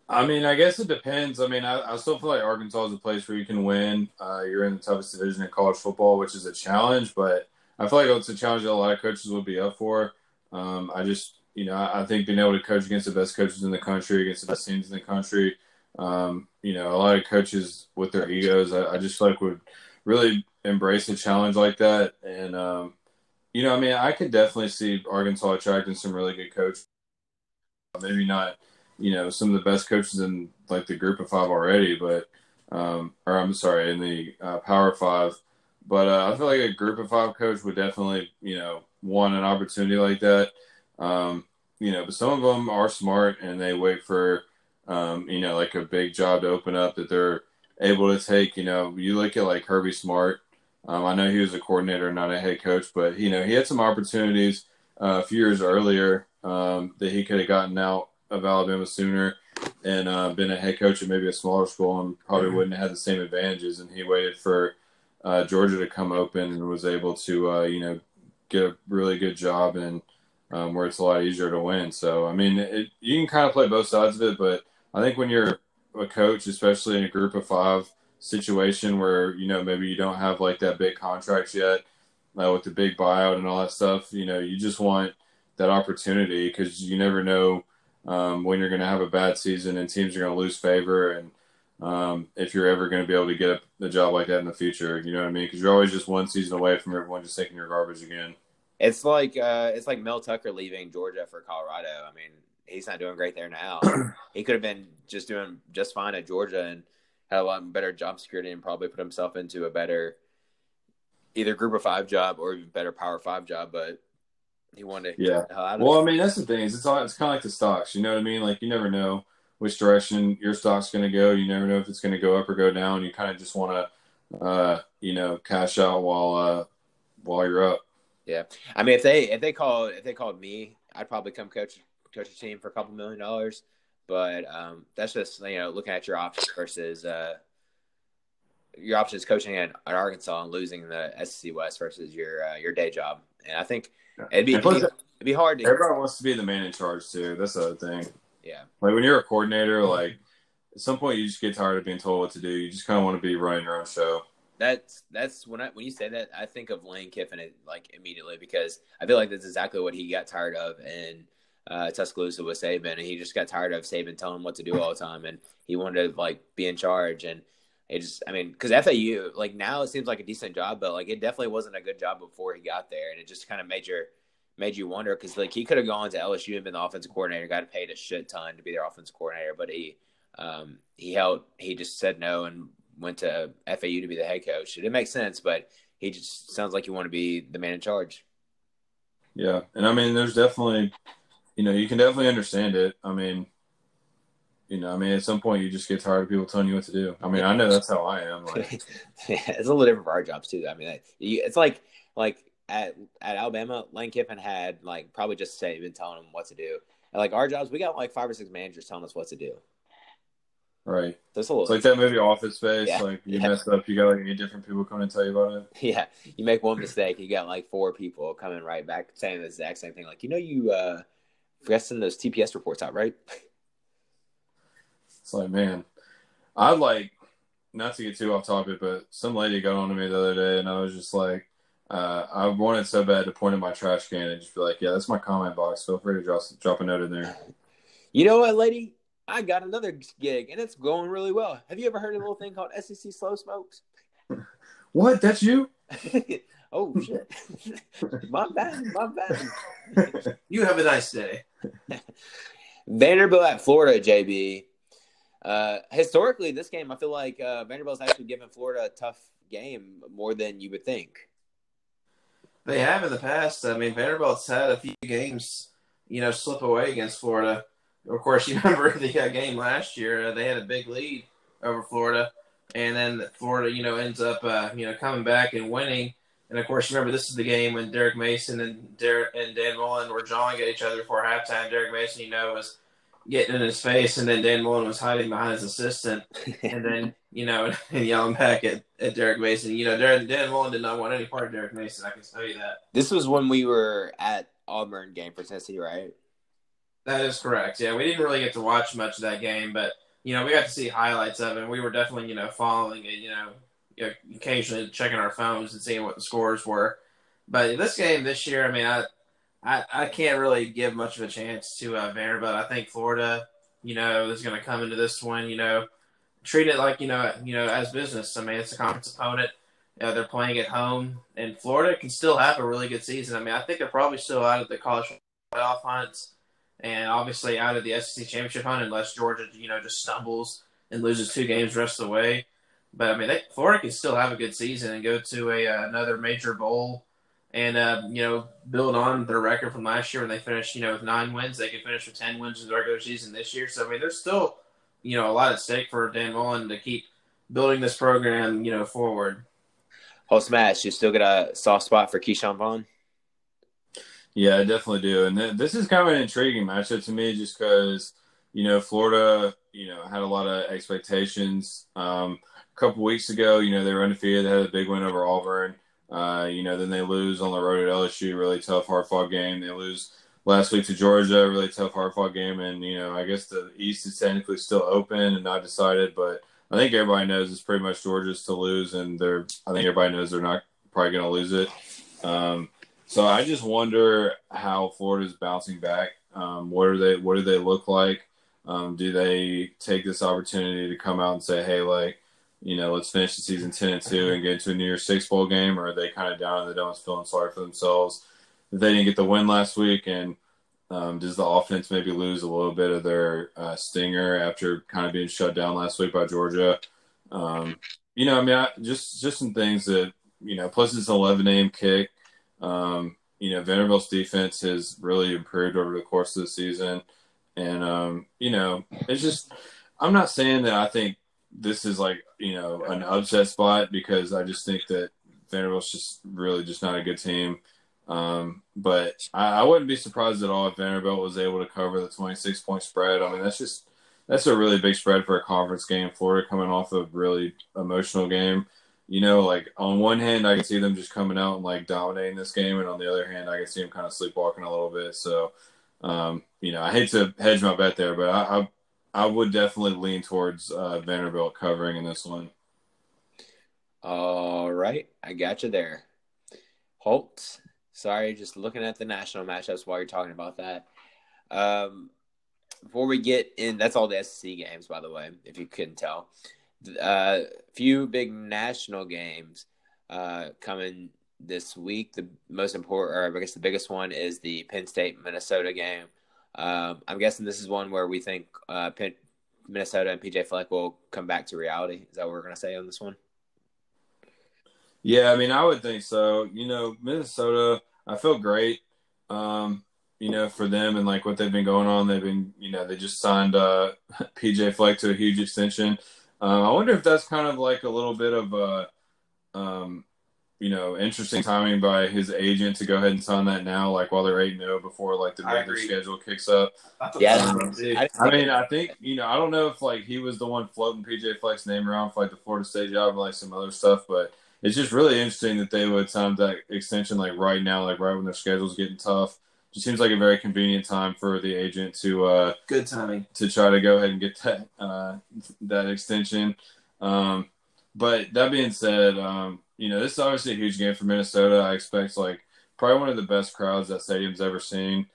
I mean, I guess it depends. I mean, I, I still feel like Arkansas is a place where you can win. Uh, you're in the toughest division in college football, which is a challenge, but I feel like it's a challenge that a lot of coaches would be up for. Um, I just, you know, I, I think being able to coach against the best coaches in the country, against the best teams in the country, um, you know, a lot of coaches with their egos, I, I, just like would really embrace a challenge like that. And, um, you know, I mean, I could definitely see Arkansas attracting some really good coaches. Maybe not, you know, some of the best coaches in like the group of five already, but, um, or I'm sorry, in the uh, power five. But uh, I feel like a group of five coach would definitely, you know, want an opportunity like that. Um, you know, but some of them are smart and they wait for, um, you know, like a big job to open up that they're able to take. You know, you look at like Kirby Smart. Um, I know he was a coordinator, not a head coach, but you know he had some opportunities uh, a few years earlier um, that he could have gotten out of Alabama sooner. and uh, been a head coach at maybe a smaller school and probably mm-hmm. wouldn't have had the same advantages. And he waited for uh, Georgia to come open and was able to, uh, you know, get a really good job and um, where it's a lot easier to win. So, I mean, it, you can kind of play both sides of it, but I think when you're a coach, especially in a group of five situation where, you know, maybe you don't have like that big contract yet uh, with the big buyout and all that stuff, you know, you just want that opportunity because you never know um, when you're going to have a bad season and teams are going to lose favor and um, if you're ever going to be able to get a, a, job like that in the future. You know what I mean? Because you're always just one season away from everyone just taking your garbage again. It's like uh, it's like Mel Tucker leaving Georgia for Colorado. I mean, he's not doing great there now. he could have been just doing just fine at Georgia and had a lot better job security and probably put himself into a better either group of five job or even better power five job. But he wanted to yeah. Well, I mean, that's the thing. Is it's all it's kind of like the stocks. You know what I mean? Like you never know which direction your stock's going to go. You never know if it's going to go up or go down. You kind of just want to, uh, you know, cash out while uh, while you're up. Yeah, I mean, if they if they call if they called me, I'd probably come coach coach a team for a couple million dollars. But um, that's just you know looking at your options versus uh, your options coaching at, at Arkansas and losing the SEC West versus your uh, your day job. And I think it'd be, it'd be, it'd be hard. To, everyone wants to be the man in charge too. That's the other thing. Yeah. Like when you're a coordinator, like at some point you just get tired of being told what to do. You just kind of want to be running your own show. That's that's when I when you say that I think of Lane Kiffin like immediately because I feel like that's exactly what he got tired of in uh, Tuscaloosa with Saban, and he just got tired of Saban telling him what to do all the time, and he wanted to like be in charge. And it just, I mean, because FAU like now it seems like a decent job, but like it definitely wasn't a good job before he got there, and it just kind of made your made you wonder because like he could have gone to LSU and been the offensive coordinator, got paid a shit ton to be their offensive coordinator, but he um, he held he just said no and went to FAU to be the head coach. It didn't make sense, but he just sounds like you want to be the man in charge. Yeah, and I mean, there's definitely, you know, you can definitely understand it. I mean, you know, I mean, at some point you just get tired of people telling you what to do. I mean, I know that's how I am. Like, yeah, it's a little different for our jobs too. I mean, it's like like at at Alabama, Lane Kiffin had like probably just say been telling him what to do. And like our jobs, we got like five or six managers telling us what to do. Right. That's a little. It's like that movie Office Space. Yeah. Like you yeah. mess up, you got like eight different people coming to tell you about it. Yeah. You make one mistake, you got like four people coming right back saying the exact same thing. Like you know you uh forgot to send those TPS reports out, right? It's like man, I'd like not to get too off topic, but some lady got on to me the other day, and I was just like, uh, I wanted so bad to point at my trash can and just be like, "Yeah, that's my comment box. Feel free to drop drop a note in there." You know what, lady? I got another gig and it's going really well. Have you ever heard of a little thing called SEC Slow Smokes? what? That's you? oh shit! my bad, my bad. you have a nice day. Vanderbilt at Florida, JB. Uh, historically, this game, I feel like uh, Vanderbilt's actually given Florida a tough game more than you would think. They have in the past. I mean, Vanderbilt's had a few games, you know, slip away against Florida. Of course, you remember the uh, game last year; uh, they had a big lead over Florida, and then Florida, you know, ends up, uh, you know, coming back and winning. And of course, remember this is the game when Derek Mason and Derek and Dan Mullen were jawing at each other before halftime. Derek Mason, you know, was getting in his face, and then Dan Mullen was hiding behind his assistant, and then you know, and yelling back at, at Derek Mason. You know, Dan, Dan Mullen did not want any part of Derek Mason. I can tell you that. This was when we were at Auburn game for Tennessee, right? That is correct. Yeah, we didn't really get to watch much of that game, but you know, we got to see highlights of it. And we were definitely, you know, following it. You know, occasionally checking our phones and seeing what the scores were. But this game this year, I mean, I I, I can't really give much of a chance to uh, Vanderbilt. I think Florida, you know, is going to come into this one, you know, treat it like you know, you know, as business. I mean, it's a conference opponent. You know, they're playing at home, and Florida can still have a really good season. I mean, I think they're probably still out of the college playoff hunts, and obviously out of the SEC championship hunt, unless Georgia, you know, just stumbles and loses two games the rest of the way. But I mean, they, Florida can still have a good season and go to a uh, another major bowl and uh, you know build on their record from last year when they finished you know with nine wins. They could finish with ten wins in the regular season this year. So I mean, there's still you know a lot at stake for Dan Mullen to keep building this program you know forward. Holt Smash, you still got a soft spot for Ke'Shawn Vaughn? Yeah, I definitely do. And th- this is kind of an intriguing matchup to me, just because you know Florida, you know, had a lot of expectations. Um, a couple weeks ago, you know, they were undefeated. They had a big win over Auburn. Uh, you know, then they lose on the road at LSU, really tough, hard fought game. They lose last week to Georgia, really tough, hard fought game. And, you know, I guess the East is technically still open and not decided, but I think everybody knows it's pretty much Georgia's to lose. And they're, I think everybody knows they're not probably going to lose it. Um, so I just wonder how Florida's bouncing back. Um, what are they, what do they look like? Um, do they take this opportunity to come out and say, hey, like, you know, let's finish the season 10 and 2 and get into a New Year's Six Bowl game? Or are they kind of down in the dumps feeling sorry for themselves they didn't get the win last week? And um, does the offense maybe lose a little bit of their uh, stinger after kind of being shut down last week by Georgia? Um, you know, I mean, I, just just some things that you know. Plus, it's an 11 a.m. kick. Um, you know, Vanderbilt's defense has really improved over the course of the season, and um, you know, it's just. I'm not saying that I think this is like you know an upset spot because I just think that Vanderbilt's just really just not a good team. Um, but I, I, wouldn't be surprised at all if Vanderbilt was able to cover the 26 point spread. I mean, that's just that's a really big spread for a conference game. Florida coming off a really emotional game. You know, like on one hand, I can see them just coming out and like dominating this game, and on the other hand, I can see them kind of sleepwalking a little bit. So, um, you know, I hate to hedge my bet there, but I, I I would definitely lean towards uh, Vanderbilt covering in this one. All right, I got you there. Holt, sorry, just looking at the national matchups while you're talking about that. Um, before we get in, that's all the SEC games, by the way, if you couldn't tell. A uh, few big national games uh, coming this week. The most important, or I guess the biggest one, is the Penn State Minnesota game. Um, I'm guessing this is one where we think uh, Minnesota and PJ Fleck will come back to reality. Is that what we're going to say on this one? Yeah, I mean, I would think so. You know, Minnesota, I feel great. Um, you know, for them and like what they've been going on, they've been, you know, they just signed uh, PJ Fleck to a huge extension. Uh, I wonder if that's kind of like a little bit of a, um, you know, interesting timing by his agent to go ahead and sign that now, like while they're eight zero oh before like the regular schedule kicks up. Yeah, um, I mean, I think you know, I don't know if like he was the one floating PJ Fleck's name around for like the Florida State job and like some other stuff, but it's just really interesting that they would sign that extension like right now, like right when their schedule's getting tough. Just seems like a very convenient time for the agent to uh, good timing to try to go ahead and get that uh, that extension. Um, but that being said, um, you know, this is obviously a huge game for Minnesota. I expect like probably one of the best crowds that stadium's ever seen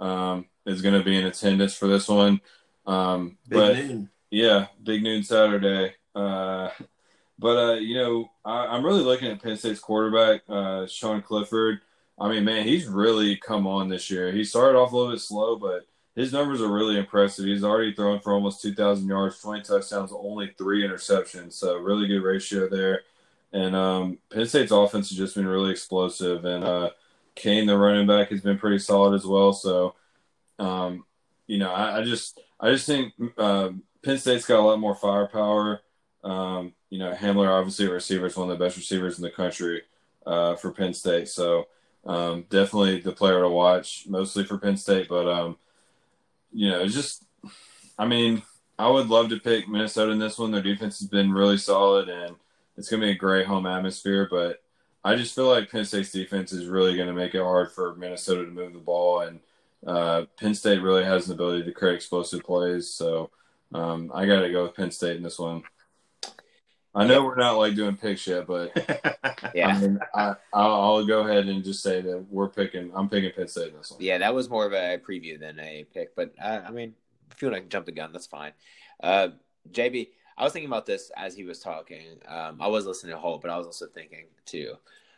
um, is going to be in attendance for this one. Um, big but noon. yeah, big noon Saturday. Uh, but uh, you know, I, am really looking at Penn State's quarterback, uh, Sean Clifford. I mean, man, he's really come on this year. He started off a little bit slow, but his numbers are really impressive. He's already thrown for almost 2,000 yards, 20 touchdowns, only three interceptions. So really good ratio there. And um, Penn State's offense has just been really explosive. And uh, Cain, the running back, has been pretty solid as well. So, um, you know, I, I, just I just think uh, Penn State's got a lot more firepower. Um, you know, Hamler, obviously, a receiver, is one of the best receivers in the country uh, for Penn State. So, um, definitely the player to watch, mostly for Penn State. But, um, you know, just, I mean, I would love to pick Minnesota in this one. Their defense has been really solid, and – it's going to be a great home atmosphere, but I just feel like Penn State's defense is really going to make it hard for Minnesota to move the ball, and uh, Penn State really has an ability to create explosive plays. So um, I got to go with Penn State in this one. I know we're not like doing picks yet, but yeah, I mean, I, will go ahead and just say that we're picking. I'm picking Penn State in this one. Yeah, that was more of a preview than a pick, but uh, I mean, if you want to jump the gun, that's fine. Uh, JB, I was thinking about this as he was talking. Um, I was listening to Holt, but I was also thinking too.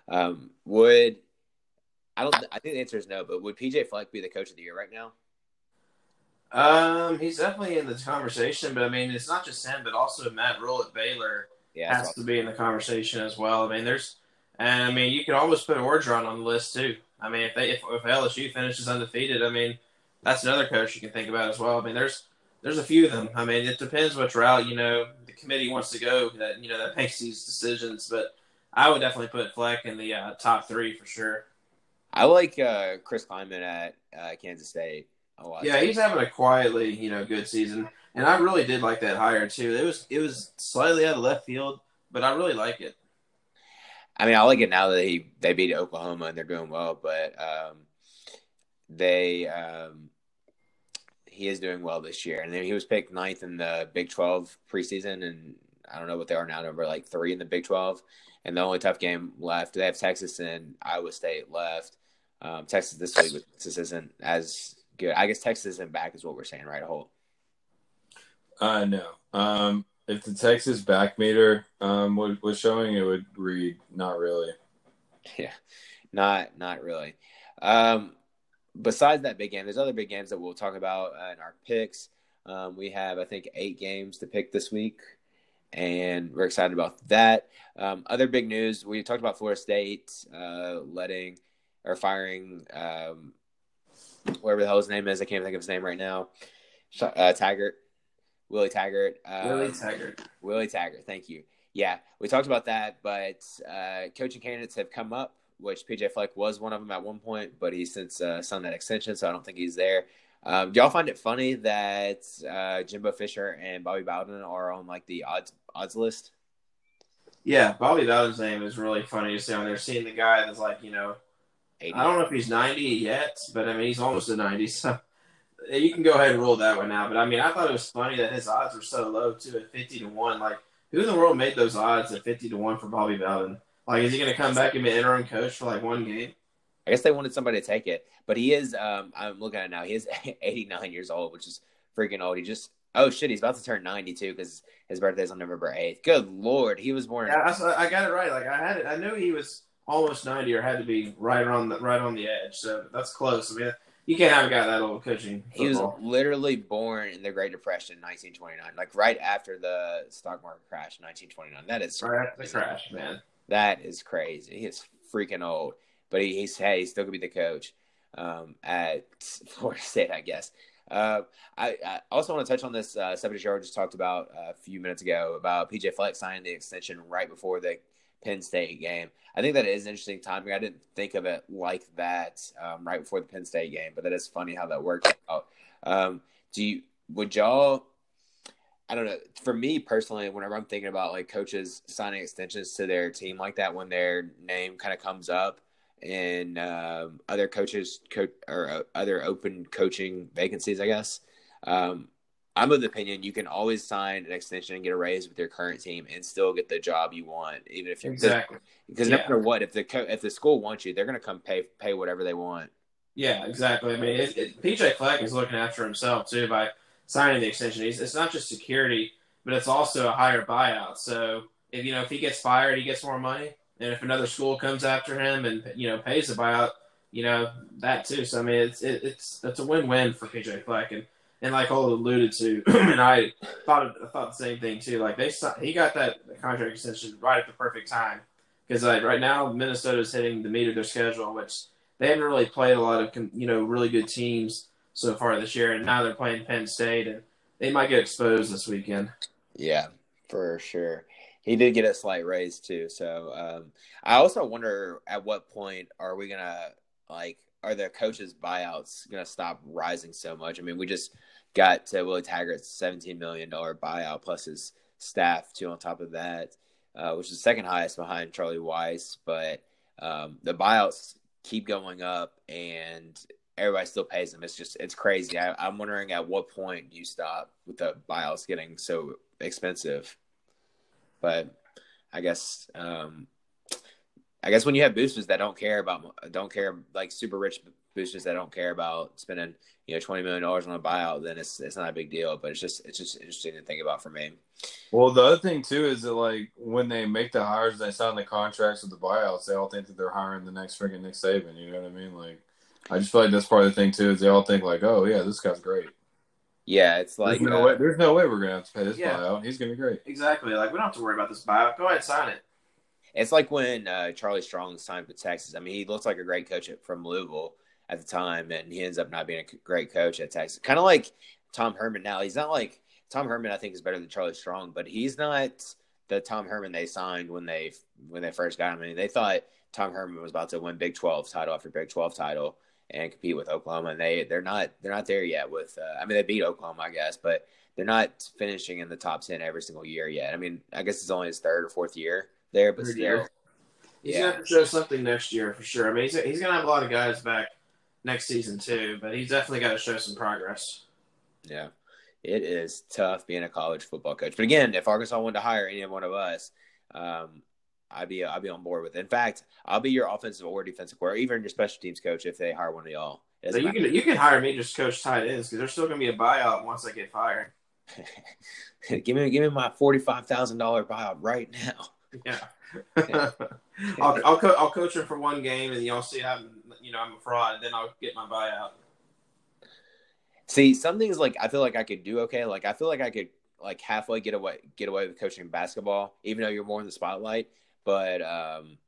Um, would I don't? I think the answer is no. But would PJ Fleck be the coach of the year right now? Um, he's definitely in the conversation, but I mean, it's not just him, but also Matt Rhule at Baylor yeah, has to be in the conversation as well. I mean, there's, and I mean, you could almost put Orgeron on the list too. I mean, if they if, if LSU finishes undefeated, I mean, that's another coach you can think about as well. I mean, there's there's a few of them. I mean, it depends which route you know the committee wants to go that you know that makes these decisions. But I would definitely put Fleck in the uh, top three for sure. I like uh, Chris Klieman at uh, Kansas State a lot. Yeah, he's having a quietly you know good season. And I really did like that hire too. It was it was slightly out of left field, but I really like it. I mean, I like it now that he they beat Oklahoma and they're doing well, but um, they um, he is doing well this year, and then he was picked ninth in the Big Twelve preseason, and I don't know what they are now, number like three in the Big Twelve, and the only tough game left they have Texas and Iowa State left. Um, Texas this week, but Texas isn't as good. I guess Texas isn't back, is what we're saying, right? Holt. Uh, no. Um, if the Texas back meter um, was, was showing, it would read not really. Yeah, not not really. Um, besides that big game, there's other big games that we'll talk about uh, in our picks. Um, we have, I think, eight games to pick this week, and we're excited about that. Um, other big news: we talked about Florida State uh, letting or firing um, whatever the hell his name is. I can't think of his name right now. Uh, Taggart, Willie Taggart. Um, Willie Taggart. Willie Taggart. Thank you. Yeah, we talked about that, but uh, coaching candidates have come up, which PJ Fleck was one of them at one point, but he's since uh, signed that extension, so I don't think he's there. Um, do y'all find it funny that uh, Jimbo Fisher and Bobby Bowden are on like the odds odds list? Yeah, Bobby Bowden's name is really funny to see on there. Seeing the guy that's like, you know, 80. I don't know if he's 90 yet, but I mean, he's almost a 90. So you can go ahead and rule that one out. But I mean, I thought it was funny that his odds were so low, too, at 50 to 1. Like, who in the world made those odds at 50 to 1 for Bobby Bowden? Like, is he going to come back and be interim coach for like one game? I guess they wanted somebody to take it, but he is. Um, I'm looking at it now. He is 89 years old, which is freaking old. He just oh shit, he's about to turn 92 because his birthday's on November 8th. Good lord, he was born. Yeah, I, I got it right. Like I had it. I knew he was almost 90 or had to be right on the right on the edge. So that's close. I mean, you can't have a guy that old coaching He was literally born in the Great Depression, 1929, like right after the stock market crash, 1929. That is right after the crash, man. That is crazy. He is freaking old, but he, he's hey, he's still gonna be the coach um, at Florida State, I guess. Uh, I, I, also want to touch on this uh, subject just talked about a few minutes ago about PJ Fleck signing the extension right before the Penn State game. I think that is interesting timing. I didn't think of it like that um, right before the Penn State game, but that is funny how that worked out. Um, do you would y'all? I don't know. For me personally, whenever I'm thinking about like coaches signing extensions to their team like that, when their name kind of comes up in um, other coaches co- or uh, other open coaching vacancies, I guess. Um, I'm of the opinion you can always sign an extension and get a raise with your current team and still get the job you want, even if you're Exactly. Because no matter what, if the co- if the school wants you, they're going to come pay pay whatever they want. Yeah, exactly. I mean, it, it, PJ Fleck is looking after himself too by signing the extension. He's, it's not just security, but it's also a higher buyout. So if you know if he gets fired, he gets more money, and if another school comes after him and you know pays the buyout, you know that too. So I mean, it's it, it's it's a win win for PJ Fleck, and and like Holt alluded to, and I thought I thought the same thing too. Like they he got that contract extension right at the perfect time because like right now Minnesota's hitting the meat of their schedule, which they haven't really played a lot of you know really good teams so far this year, and now they're playing Penn State, and they might get exposed this weekend. Yeah, for sure. He did get a slight raise too. So um, I also wonder at what point are we gonna like are the coaches buyouts gonna stop rising so much? I mean, we just got to Willie Taggart's seventeen million dollar buyout plus his staff too on top of that, uh, which is second highest behind Charlie Weis. But um, the buyouts keep going up and everybody still pays them. It's just it's crazy. I, I'm wondering at what point you stop with the buyouts getting so expensive? But I guess um, I guess when you have boosters that don't care about don't care like super rich boosters that don't care about spending you know twenty million dollars on a buyout, then it's it's not a big deal. But it's just it's just interesting to think about for me. Well, the other thing too is that like when they make the hires, they sign the contracts with the buyouts. They all think that they're hiring the next freaking Nick Saban. You know what I mean? Like, I just feel like that's part of the thing too. Is they all think like, oh yeah, this guy's great. Yeah, it's like there's no uh, way. There's no way we're gonna have to pay this Yeah. buyout. He's gonna be great. Exactly. Like we don't have to worry about this buyout. Go ahead, sign it. It's like when uh, Charlie Strong signed with Texas. I mean, he looks like a great coach from Louisville at the time, and he ends up not being a great coach at Texas. Kind of like Tom Herman now. He's not like Tom Herman. I think is better than Charlie Strong, but he's not the Tom Herman they signed when they when they first got him. I mean, they thought Tom Herman was about to win Big Twelve title after Big Twelve title, and compete with Oklahoma. And they they're not they're not there yet. With uh, I mean they beat Oklahoma, I guess, but they're not finishing in the top ten every single year yet. I mean I guess it's only his third or fourth year there, but Third still, year. He's Yeah. gonna have to show something next year for sure. I mean, he's, he's gonna have a lot of guys back next season too, but he's definitely got to show some progress. yeah, it is tough being a college football coach. But again, if Arkansas wanted to hire any one of us, um, I'd be I'd be on board with. it. In fact, I'll be your offensive or defensive coordinator, even your special teams coach if they hire one of y'all. So you matter. can you can hire me just coach tight ends because there's still gonna be a buyout once I get fired. give me give me my forty five thousand dollar buyout right now. Yeah. I'll I'll, co- I'll coach him for one game and y'all see I'm you know I'm a fraud. And then I'll get my buyout. See, some things like I feel like I could do okay. Like I feel like I could like halfway get away get away with coaching basketball, even though you're more in the spotlight. But um,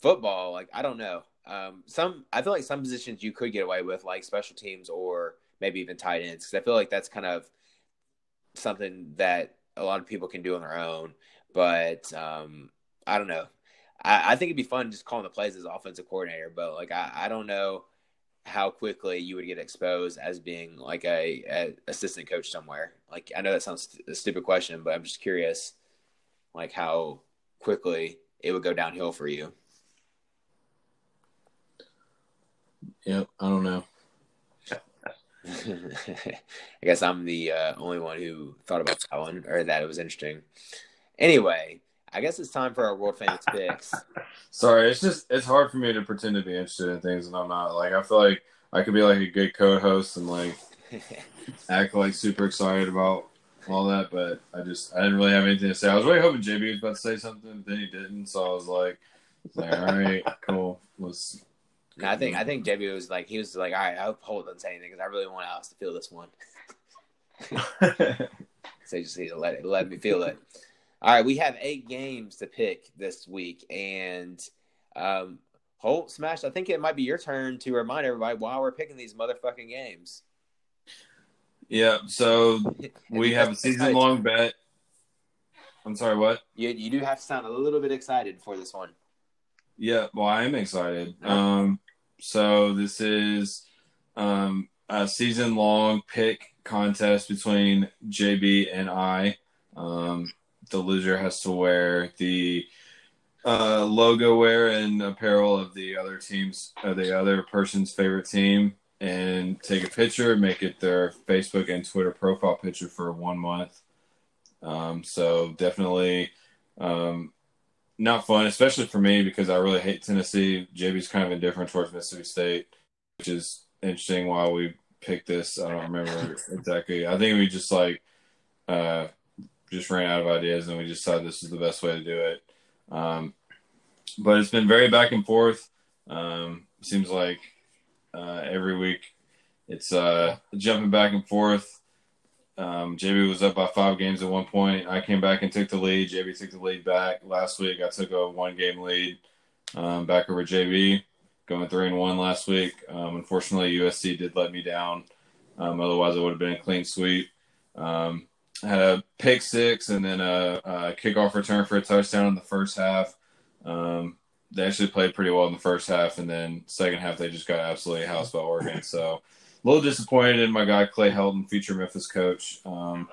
football, like I don't know. Um, some I feel like some positions you could get away with, like special teams or maybe even tight ends, because I feel like that's kind of something that a lot of people can do on their own. But um, I don't know. I, I think it'd be fun just calling the plays as offensive coordinator, but like I, I don't know how quickly you would get exposed as being like a, a assistant coach somewhere. Like I know that sounds st- a stupid question, but I'm just curious, like how quickly it would go downhill for you. Yep, I don't know. I guess I'm the uh, only one who thought about that one or that it was interesting. Anyway, I guess it's time for our world famous picks. Sorry, it's just it's hard for me to pretend to be interested in things and I'm not. Like I feel like I could be like a good co-host and like act like super excited about all that, but I just I didn't really have anything to say. I was really hoping JB was about to say something, but then he didn't, so I was like, like all right, cool. Was No, I think I think JB was like he was like, all right, I hope Holt doesn't say anything because I really want Alex to feel this one. So you just need to let it let me feel it. All right, we have eight games to pick this week, and um, Holt Smash. I think it might be your turn to remind everybody why we're picking these motherfucking games. Yeah. So we have a season long bet. I'm sorry, what? You you do have to sound a little bit excited for this one. Yeah, well, I am excited. Um, so this is um, a season long pick contest between JB and I. Um, the loser has to wear the uh, logo wear and apparel of the other team's, uh, the other person's favorite team, and take a picture, make it their Facebook and Twitter profile picture for one month. Um, so definitely. Um, not fun, especially for me because I really hate Tennessee. JB's kind of indifferent towards Mississippi State, which is interesting why we picked this. I don't remember exactly. I think we just like uh, just ran out of ideas and we just decided this was the best way to do it. Um, but it's been very back and forth. Um, seems like uh, every week it's uh, jumping back and forth. Um, JB was up by five games at one point. I came back and took the lead. JB took the lead back. Last week, I took a one game lead um, back over JB, going three and one last week. Um, unfortunately, USC did let me down. Um, otherwise, it would have been a clean sweep. Um, had a pick six and then a, a kickoff return for a touchdown in the first half. Um, they actually played pretty well in the first half, and then second half they just got absolutely housed by Oregon. So a little disappointed in my guy Clay Helton, future Memphis coach. Um,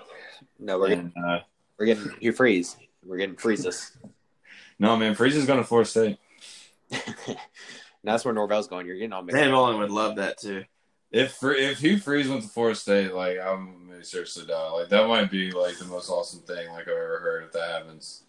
No, we're getting, uh, we're getting Hugh Freeze. We're getting freezes. no man, Freeze is going to Florida State. That's where Norvell's going. You're getting all mixed. Dan up. Mullen would love that too. If Fre- if Hugh Freeze went to Florida State, like I'm seriously die. Like that might be like the most awesome thing like I've ever heard if that happens.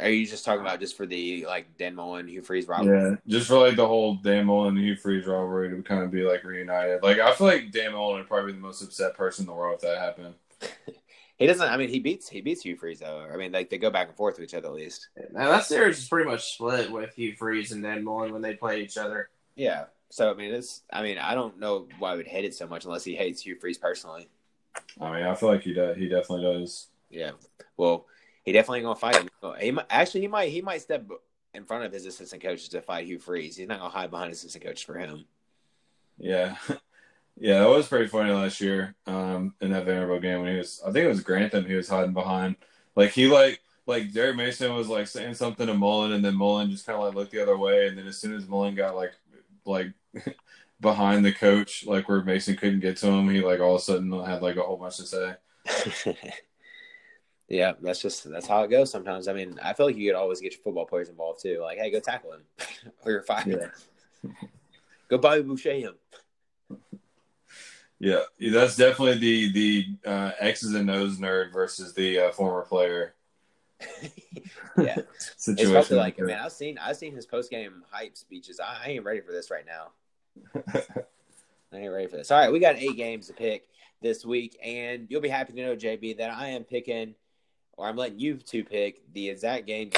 Are you just talking about just for the like Dan Mullen, Hugh Freeze, Robert? Yeah, just for like the whole Dan Mullen and Hugh Freeze rivalry to kind of be like reunited. Like I feel like Dan Mullen would probably be the most upset person in the world if that happened. He doesn't. I mean, he beats he beats Hugh Freeze though. I mean, like they go back and forth with each other at least. Now that series is pretty much split with Hugh Freeze and Dan Mullen when they play each other. Yeah. So I mean, it's. I mean, I don't know why I would hate it so much unless he hates Hugh Freeze personally. I mean, I feel like he does. He definitely does. Yeah. Well, he definitely gonna fight him. He might, actually he might he might step in front of his assistant coaches to fight Hugh Freeze. He's not gonna hide behind his assistant coach for him. Yeah, yeah, that was pretty funny last year. Um, in that Vanderbilt game when he was, I think it was Grantham he was hiding behind. Like he like like Derek Mason was like saying something to Mullen, and then Mullen just kind of like looked the other way, and then as soon as Mullen got like like behind the coach, like where Mason couldn't get to him. He like all of a sudden had like a whole bunch to say. yeah, that's just that's how it goes sometimes. I mean, I feel like you could always get your football players involved too. Like, hey, go tackle him, or you're fired. Yeah. go Bobby Boucher him. Yeah, that's definitely the the uh, X's and O's nerd versus the uh, former player. yeah, situation. It's like, man, I've seen I've seen his post game hype speeches. I, I, ain't ready for this right now. I ain't ready for this. All right, we got eight games to pick this week, and you'll be happy to know, JB, that I am picking, or I'm letting you two pick the exact game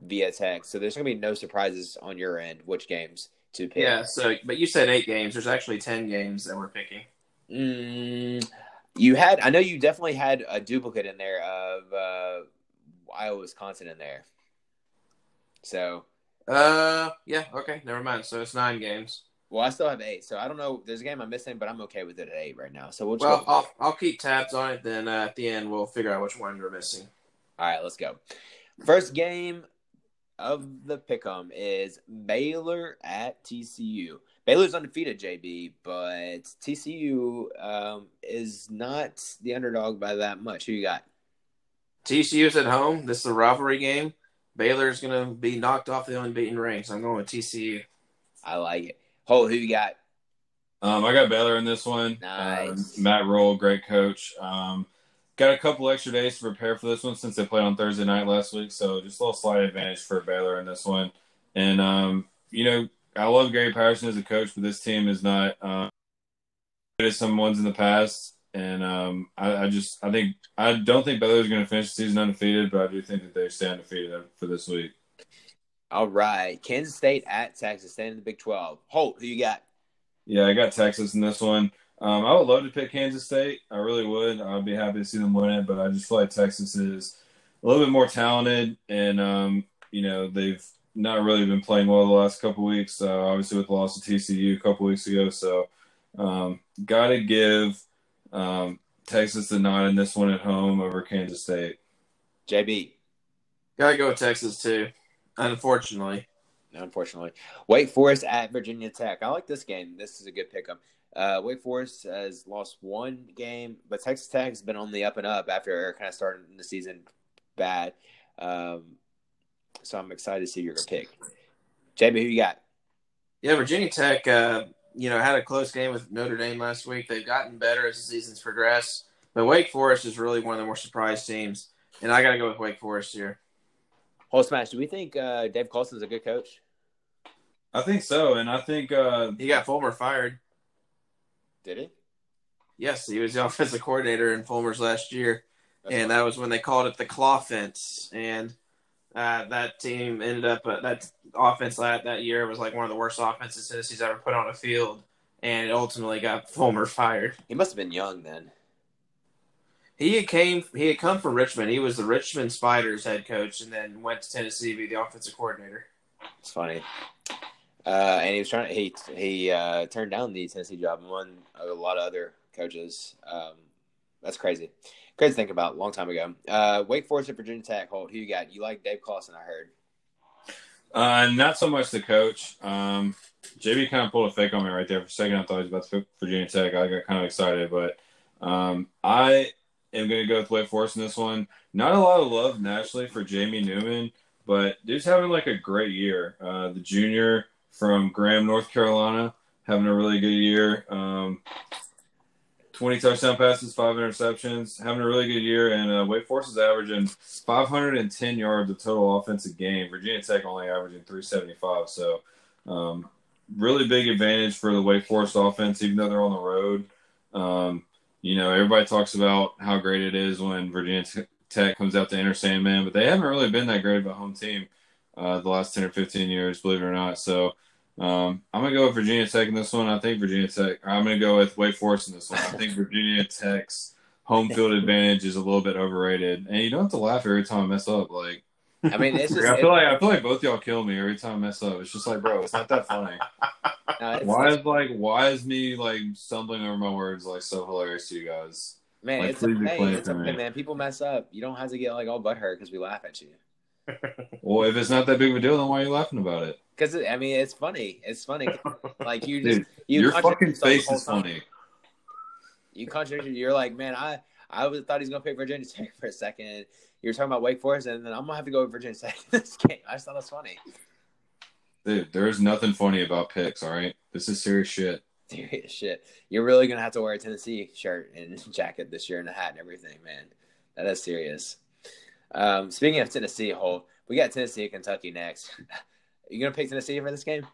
via text. So there's gonna be no surprises on your end. Which games? to pick. Yeah. So, but you said eight games. There's actually ten games that we're picking. Mm, you had. I know you definitely had a duplicate in there of uh, Iowa, Wisconsin in there. So. Uh. Yeah. Okay. Never mind. So it's nine games. Well, I still have eight, so I don't know. There's a game I'm missing, but I'm okay with it at eight right now. So we'll. Well, I'll I'll keep tabs on it. Then uh, at the end, we'll figure out which one we're missing. All right, let's go. First game of the pick'em is Baylor at TCU. Baylor's undefeated, JB, but TCU um, is not the underdog by that much. Who you got? TCU's at home. This is a rivalry game. Baylor's going to be knocked off the unbeaten ranks. I'm going with TCU. I like it. Holt, who you got? Um, I got Baylor in this one. Nice. Um, Matt Rhule, great coach. Um, Got a couple extra days to prepare for this one since they played on Thursday night last week, so just a little slight advantage for Baylor in this one. And um, you know, I love Gary Patterson as a coach, but this team is not uh, good as some ones in the past. And um, I, I, just I think I don't think Baylor is going to finish the season undefeated, but I do think that they stay undefeated for this week. All right, Kansas State at Texas, staying in the Big Twelve. Holt, who you got? Yeah, I got Texas in this one. Um, I would love to pick Kansas State. I really would. I'd be happy to see them win it, but I just feel like Texas is a little bit more talented, and um, you know they've not really been playing well the last couple weeks. Uh, obviously, with the loss to TCU a couple weeks ago, so um, got to give um, Texas the nod in this one at home over Kansas State. JB, gotta go with Texas too. Unfortunately, unfortunately, Wake Forest at Virginia Tech. I like this game. This is a good pickup. Uh, Wake Forest has lost one game, but Texas Tech has been on the up and up after kind of starting the season bad. Um, so I'm excited to see your pick. JB, who you got? Yeah, Virginia Tech, uh, you know, had a close game with Notre Dame last week. They've gotten better as the season's progressed, but Wake Forest is really one of the more surprise teams, and I got to go with Wake Forest here. Holt Smash. Do we think uh, Dave is a good coach? I think so, and I think uh, he got Fulmer fired. Did he? Yes, he was the offensive coordinator in Fulmer's last year, That's and that was when they called it the Clawfense. And uh, that team ended up uh, that offense that that year was like one of the worst offenses Tennessee's ever put on a field, and it ultimately got Fulmer fired. He must have been young then. He had came he had come from Richmond. He was the Richmond Spiders head coach, and then went to Tennessee to be the offensive coordinator. It's funny. Uh, and he was trying. He he uh, turned down the Tennessee job and won a lot of other coaches. Um, that's crazy. Crazy to think about. Long time ago. Uh, Wake Forest and Virginia Tech. Holt. Who you got? You like Dave Clawson? I heard. Uh, not so much the coach. Um, JB kind of pulled a fake on me right there for a second. I thought he was about to pick Virginia Tech. I got kind of excited, but um, I am going to go with Wake Forest in this one. Not a lot of love nationally for Jamie Newman, but dude's having like a great year. Uh, the junior from Graham, North Carolina, having a really good year. Um, 20 touchdown passes, five interceptions, having a really good year. And uh, Wake Forest is averaging 510 yards of total offensive game. Virginia Tech only averaging 375. So, um, really big advantage for the Wake Forest offense, even though they're on the road. Um, you know, everybody talks about how great it is when Virginia Tech comes out to Enter Sandman, but they haven't really been that great of a home team uh, the last 10 or 15 years, believe it or not. So, um, I'm gonna go with Virginia Tech in this one. I think Virginia Tech. I'm gonna go with Wake Forest in this one. I think Virginia Tech's home field advantage is a little bit overrated, and you don't have to laugh every time I mess up. Like, I mean, it's just, I feel like I feel like both y'all kill me every time I mess up. It's just like, bro, it's not that funny. No, why is like why is me like stumbling over my words like so hilarious to you guys? Man, like, it's okay. It's okay, man. People mess up. You don't have to get like all butthurt because we laugh at you. well, if it's not that big of a deal, then why are you laughing about it? Because I mean, it's funny. It's funny. Like you just Dude, you Your fucking face is time. funny. You contradicted. You're like, man, I I was, thought he's gonna pick Virginia Tech for a second. You were talking about Wake Forest, and then I'm gonna have to go with Virginia Tech in this game. I just thought that's funny. Dude, there's nothing funny about picks, all right? This is serious shit. Serious shit. You're really gonna have to wear a Tennessee shirt and jacket this year and a hat and everything, man. That is serious. Um, speaking of Tennessee, Holt, we got Tennessee and Kentucky next. you gonna pick Tennessee for this game?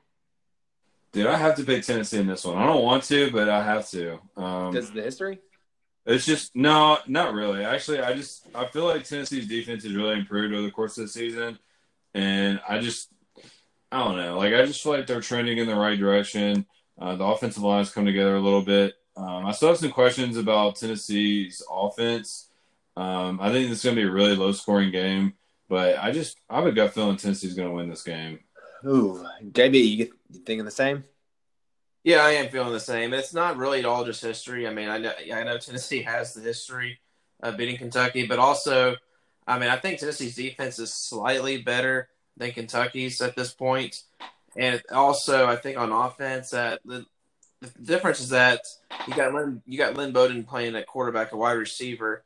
Dude, I have to pick Tennessee in this one. I don't want to, but I have to. Um, Because of the history? It's just no, not really. Actually, I just I feel like Tennessee's defense has really improved over the course of the season, and I just I don't know. Like I just feel like they're trending in the right direction. Uh, the offensive line's come together a little bit. Um, I still have some questions about Tennessee's offense. Um, I think it's going to be a really low scoring game, but I just I have a gut feeling Tennessee's going to win this game. Ooh, JB, you, you thinking the same? Yeah, I am feeling the same. It's not really at all just history. I mean, I know I know Tennessee has the history of beating Kentucky, but also, I mean, I think Tennessee's defense is slightly better than Kentucky's at this point. and also I think on offense that the, the difference is that you got Lynn, you got Lynn Bowden playing at quarterback, a wide receiver.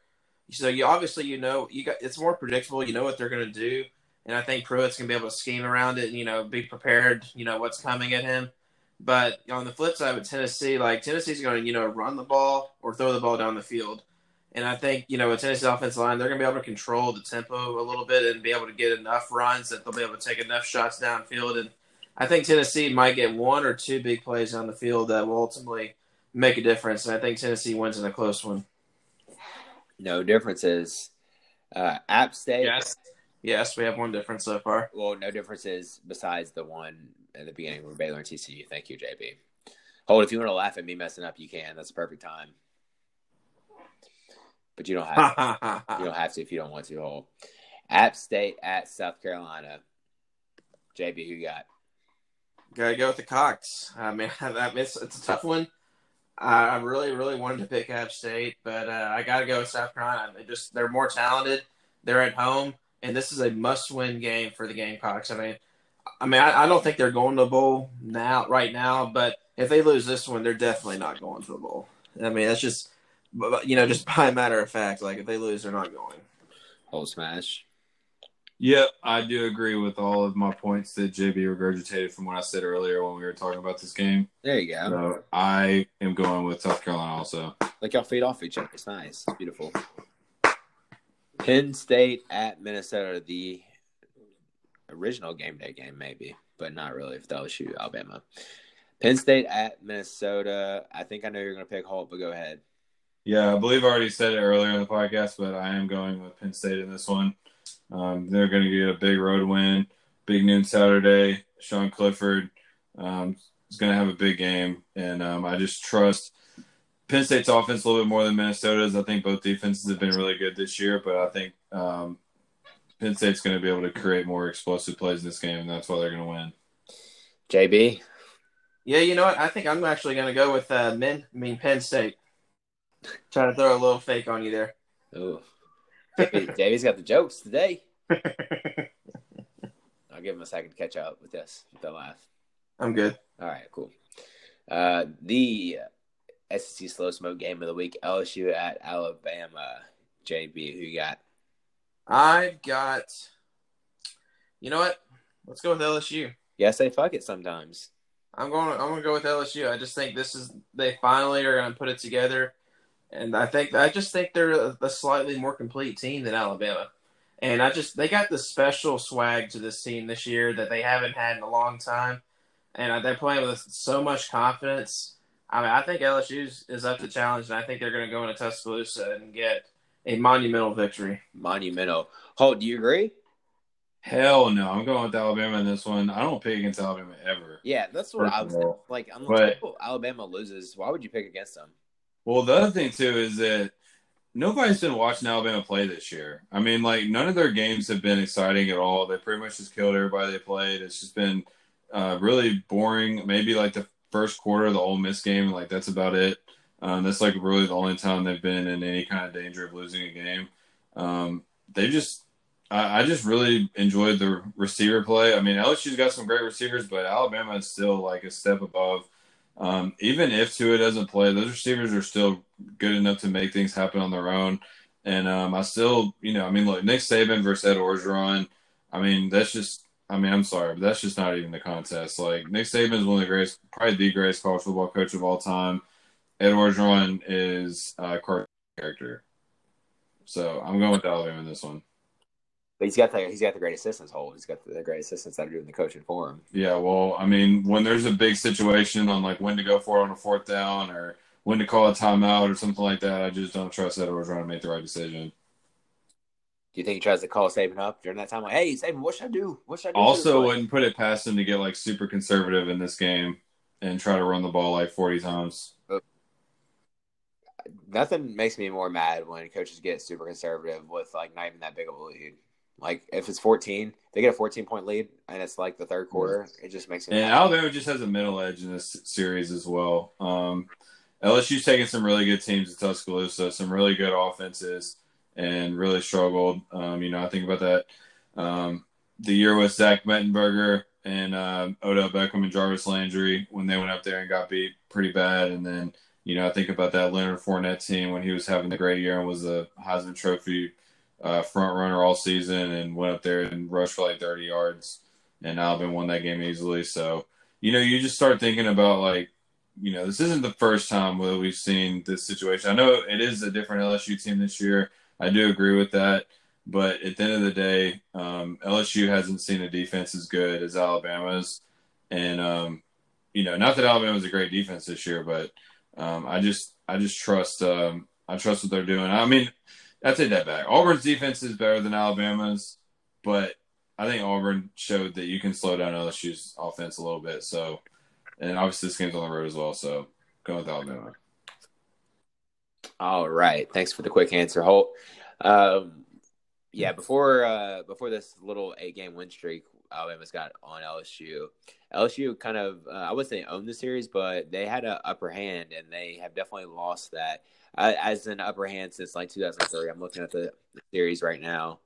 So you obviously you know you got it's more predictable. You know what they're going to do, and I think Pruitt's going to be able to scheme around it. and You know, be prepared. You know what's coming at him. But on the flip side with Tennessee, like Tennessee's going to, you know, run the ball or throw the ball down the field. And I think, you know, with Tennessee's offensive line, they're going to be able to control the tempo a little bit and be able to get enough runs that they'll be able to take enough shots downfield. And I think Tennessee might get one or two big plays on the field that will ultimately make a difference. And I think Tennessee wins in a close one. No differences. Uh, App State. Yes. Yes, we have one difference so far. Well, no differences besides the one at the beginning where Baylor and TCU. Thank you, JB. Holt, if you want to laugh at me messing up, you can. That's the perfect time. But you don't have to. you don't have to if you don't want to. Holt. App State at South Carolina. JB, who you got? Gotta go with the Cocks. I mean, that it's, it's a tough one. I really, really wanted to pick App State, but uh, I gotta go with South Carolina. They just they're more talented. They're at home, and this is a must-win game for the Gamecocks. I mean, I mean, I, I don't think they're going to the bowl now, right now, but if they lose this one, they're definitely not going to the bowl. I mean, that's just, you know, just by a matter of fact. Like if they lose, they're not going. Holt smash. Yep, I do agree with all of my points that JB regurgitated from what I said earlier when we were talking about this game. There you go. So I am going with South Carolina also. Like y'all feed off each other. It's nice. It's beautiful. Penn State at Minnesota, the original game day game, maybe, but not really if that was LSU, Alabama. Penn State at Minnesota. I think I know you're going to pick Holt, but go ahead. Yeah, I believe I already said it earlier in the podcast, but I am going with Penn State in this one. Um, they're going to get a big road win, big noon Saturday. Sean Clifford um, is going to have a big game, and um, I just trust Penn State's offense a little bit more than Minnesota's. I think both defenses have been really good this year, but I think um, Penn State's going to be able to create more explosive plays in this game, and that's why they're going to win. JB, Yeah, you know what? I think I'm actually going to go with uh, Min. I mean Penn State. Trying to throw a little fake on you there. Ooh. JB, JB's got the jokes today. I'll give him a second to catch up with this. With the laugh. I'm good. All right, cool. Uh, the SEC slow smoke game of the week: LSU at Alabama. JB, who you got? I've got. You know what? Let's go with LSU. Yeah, say fuck it sometimes. I'm going. I'm going to go with LSU. I just think this is they finally are going to put it together, and I think I just think they're a, a slightly more complete team than Alabama, and I just they got the special swag to this team this year that they haven't had in a long time, and they're playing with so much confidence. I mean, I think LSU is up to challenge, and I think they're going to go into Tuscaloosa and get a monumental victory. Monumental. Holt, do you agree? Hell no, I'm going with Alabama in this one. I don't pick against Alabama ever. Yeah, that's what I was all, like. I'm but- like, Alabama loses. Why would you pick against them? Well, the other thing too is that nobody's been watching Alabama play this year. I mean, like none of their games have been exciting at all. They pretty much just killed everybody they played. It's just been uh, really boring. Maybe like the first quarter of the Ole Miss game, like that's about it. Um, that's like really the only time they've been in any kind of danger of losing a game. Um, they just I, I just really enjoyed the receiver play. I mean, LSU's got some great receivers, but Alabama is still like a step above. Um, even if Tua doesn't play, those receivers are still good enough to make things happen on their own. And um, I still, you know, I mean, look, Nick Saban versus Ed Orgeron. I mean, that's just, I mean, I'm sorry, but that's just not even the contest. Like Nick Saban is one of the greatest, probably the greatest college football coach of all time. Ed Orgeron is a core character. So I'm going with Alabama in this one. But he's got the he's got the great assistants Holt. He's got the, great assistants that are doing the coaching for him. Yeah, well, I mean, when there's a big situation on like when to go for it on a fourth down or when to call a timeout or something like that, I just don't trust that trying to make the right decision. Do you think he tries to call Saban up during that time? Like, hey, Saban, what should I do? What should I do? Also, wouldn't put it past him to get like super conservative in this game and try to run the ball like 40 times. Nothing makes me more mad when coaches get super conservative with like not even that big of a lead. Like if it's 14, they get a 14 point lead and it's like the third quarter. It just makes me. And mad. Alabama just has a middle edge in this series as well. Um, LSU's taking some really good teams at Tuscaloosa, some really good offenses, and really struggled. Um, you know, I think about that. Um, the year with Zach Mettenberger and uh, Odell Beckham and Jarvis Landry when they went up there and got beat pretty bad, and then you know I think about that Leonard Fournette team when he was having a great year and was the Heisman Trophy uh, front runner all season and went up there and rushed for like 30 yards. And Alabama won that game easily. So, you know, you just start thinking about like, you know, this isn't the first time that we've seen this situation. I know it is a different LSU team this year. I do agree with that. But at the end of the day, um, LSU hasn't seen a defense as good as Alabama's. And, um, you know, not that Alabama's a great defense this year, but um, I just I just trust um, I trust what they're doing. I mean, I take that back. Auburn's defense is better than Alabama's, but I think Auburn showed that you can slow down LSU's offense a little bit. So, and obviously this game's on the road as well. So, going with Alabama. All right. Thanks for the quick answer, Holt. Um, yeah, before uh, before this little eight game win streak Alabama's got on LSU, LSU kind of uh, I wouldn't say owned the series, but they had an upper hand, and they have definitely lost that uh, as an upper hand since like 2003. I'm looking at the, the series right now.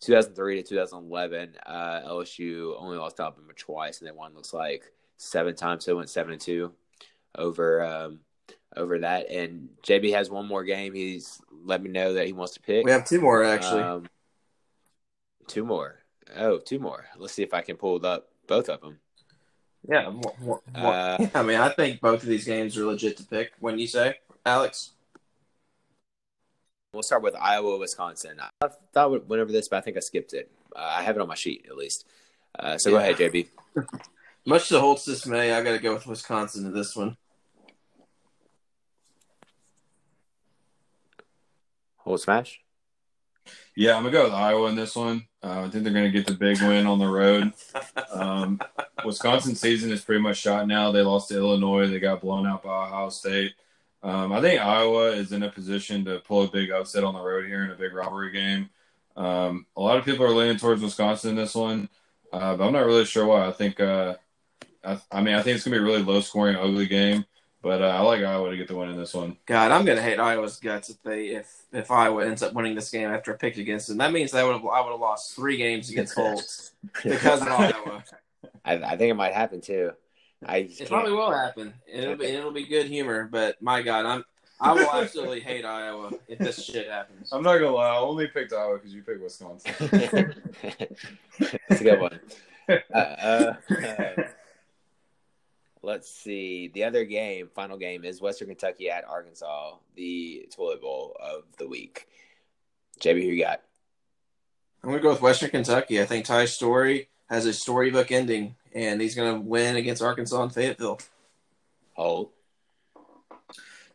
2003 to 2011, uh, LSU only lost Alabama twice, and they won looks like seven times. So it went seven and two over um, over that. And JB has one more game. He's let me know that he wants to pick. We have two more actually. Um, two more. Oh, two more. Let's see if I can pull up both of them. Yeah, more, more, more. Uh, yeah, I mean, I think both of these games are legit to pick. When you say, Alex? We'll start with Iowa, Wisconsin. I thought we went over this, but I think I skipped it. Uh, I have it on my sheet at least. Uh, so yeah. go ahead, JB. Much to Holt's dismay, I got to go with Wisconsin to this one. Holt smash. Yeah, I'm gonna go with Iowa in this one. Uh, I think they're gonna get the big win on the road. Um, Wisconsin season is pretty much shot now. They lost to Illinois. They got blown out by Ohio State. Um, I think Iowa is in a position to pull a big upset on the road here in a big robbery game. Um, a lot of people are leaning towards Wisconsin in this one, uh, but I'm not really sure why. I think, uh, I, I, mean, I think it's gonna be a really low scoring, ugly game. But uh, I like Iowa to get the win in this one. God, I'm gonna hate Iowa's guts if they if if Iowa ends up winning this game after I picked against them. That means I would have I would have lost three games against Colts because of Iowa. I, I think it might happen too. I it can't. probably will happen. It'll be it'll be good humor, but my God, I'm I will absolutely hate Iowa if this shit happens. I'm not gonna lie, I only picked Iowa because you picked Wisconsin. That's a good one. Uh, uh, uh, let's see. The other game, final game, is Western Kentucky at Arkansas, the toilet bowl of the week. JB, who you got? I'm gonna go with Western Kentucky. I think Ty Storey has a storybook ending and he's going to win against Arkansas and Fayetteville. Oh.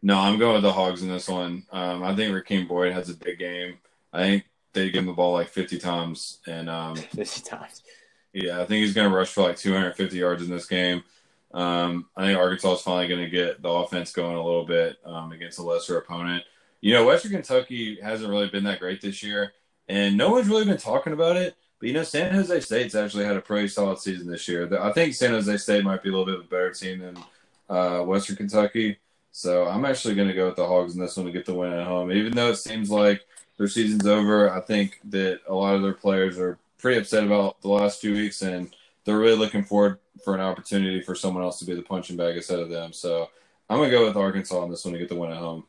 No, I'm going with the Hogs in this one. Um, I think Rakeem Boyd has a big game. I think they give him the ball like 50 times. and um, 50 times. Yeah, I think he's going to rush for like 250 yards in this game. Um, I think Arkansas is finally going to get the offense going a little bit um, against a lesser opponent. You know, Western Kentucky hasn't really been that great this year, and no one's really been talking about it. But you know, San Jose State's actually had a pretty solid season this year. I think San Jose State might be a little bit of a better team than uh, Western Kentucky. So I'm actually going to go with the Hogs in this one to get the win at home. Even though it seems like their season's over. I think that a lot of their players are pretty upset about the last few weeks, and they're really looking forward for an opportunity for someone else to be the punching bag instead of them. So I'm gonna go with Arkansas on this one to get the win at home.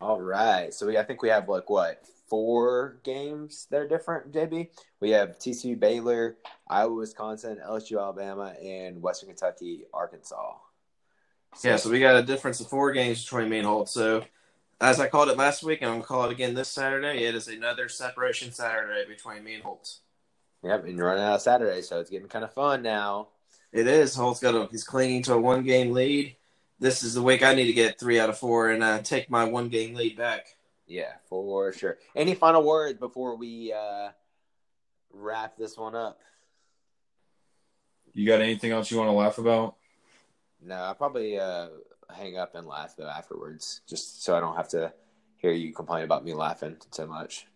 All right. So we I think we have like what four games that are different, JB. We have TCU Baylor, Iowa, Wisconsin, LSU Alabama, and Western Kentucky, Arkansas. So, yeah, so we got a difference of four games between me and Holt. So as I called it last week, and I'm gonna call it again this Saturday, it is another separation Saturday between me and Holt. Yep, and you're running out of Saturday, so it's getting kind of fun now. It is. Holt's got a he's clinging to a one game lead. This is the week I need to get three out of four and uh, take my one game lead back. Yeah, for sure. Any final words before we uh, wrap this one up? You got anything else you want to laugh about? No, I'll probably uh, hang up and laugh though afterwards, just so I don't have to hear you complain about me laughing so much.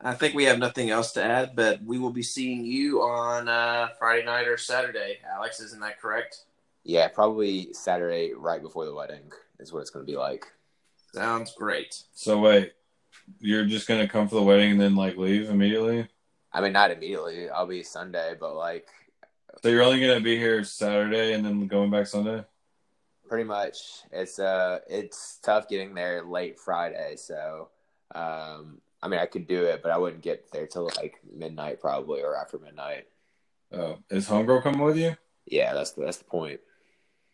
I think we have nothing else to add, but we will be seeing you on uh, Friday night or Saturday. Alex, isn't that correct? Yeah, probably Saturday right before the wedding is what it's going to be like. Sounds great. So wait, you're just gonna come for the wedding and then like leave immediately? I mean, not immediately. I'll be Sunday, but like. So you're only gonna be here Saturday and then going back Sunday? Pretty much. It's uh, it's tough getting there late Friday. So, um, I mean, I could do it, but I wouldn't get there till like midnight probably or after midnight. Oh, is homegirl coming with you? Yeah, that's the, that's the point.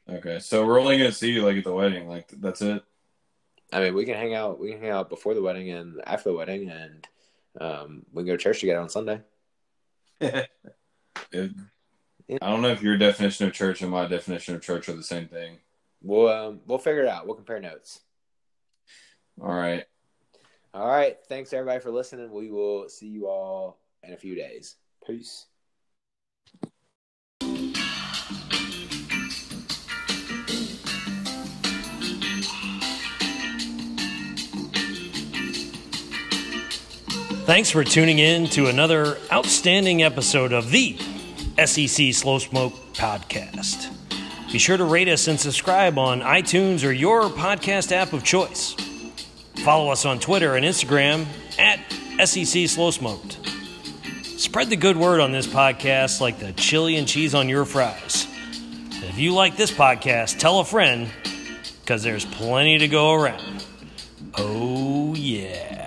Okay, so we're only gonna see you like at the wedding. Like that's it. I mean, we can hang out. We can hang out before the wedding and after the wedding, and um, we can go to church together on Sunday. it, I don't know if your definition of church and my definition of church are the same thing. We'll um, we'll figure it out. We'll compare notes. All right. All right. Thanks everybody for listening. We will see you all in a few days. Peace. Thanks for tuning in to another outstanding episode of the SEC Slow Smoke Podcast. Be sure to rate us and subscribe on iTunes or your podcast app of choice. Follow us on Twitter and Instagram at SEC Slow Smoked. Spread the good word on this podcast like the chili and cheese on your fries. If you like this podcast, tell a friend because there's plenty to go around. Oh, yeah.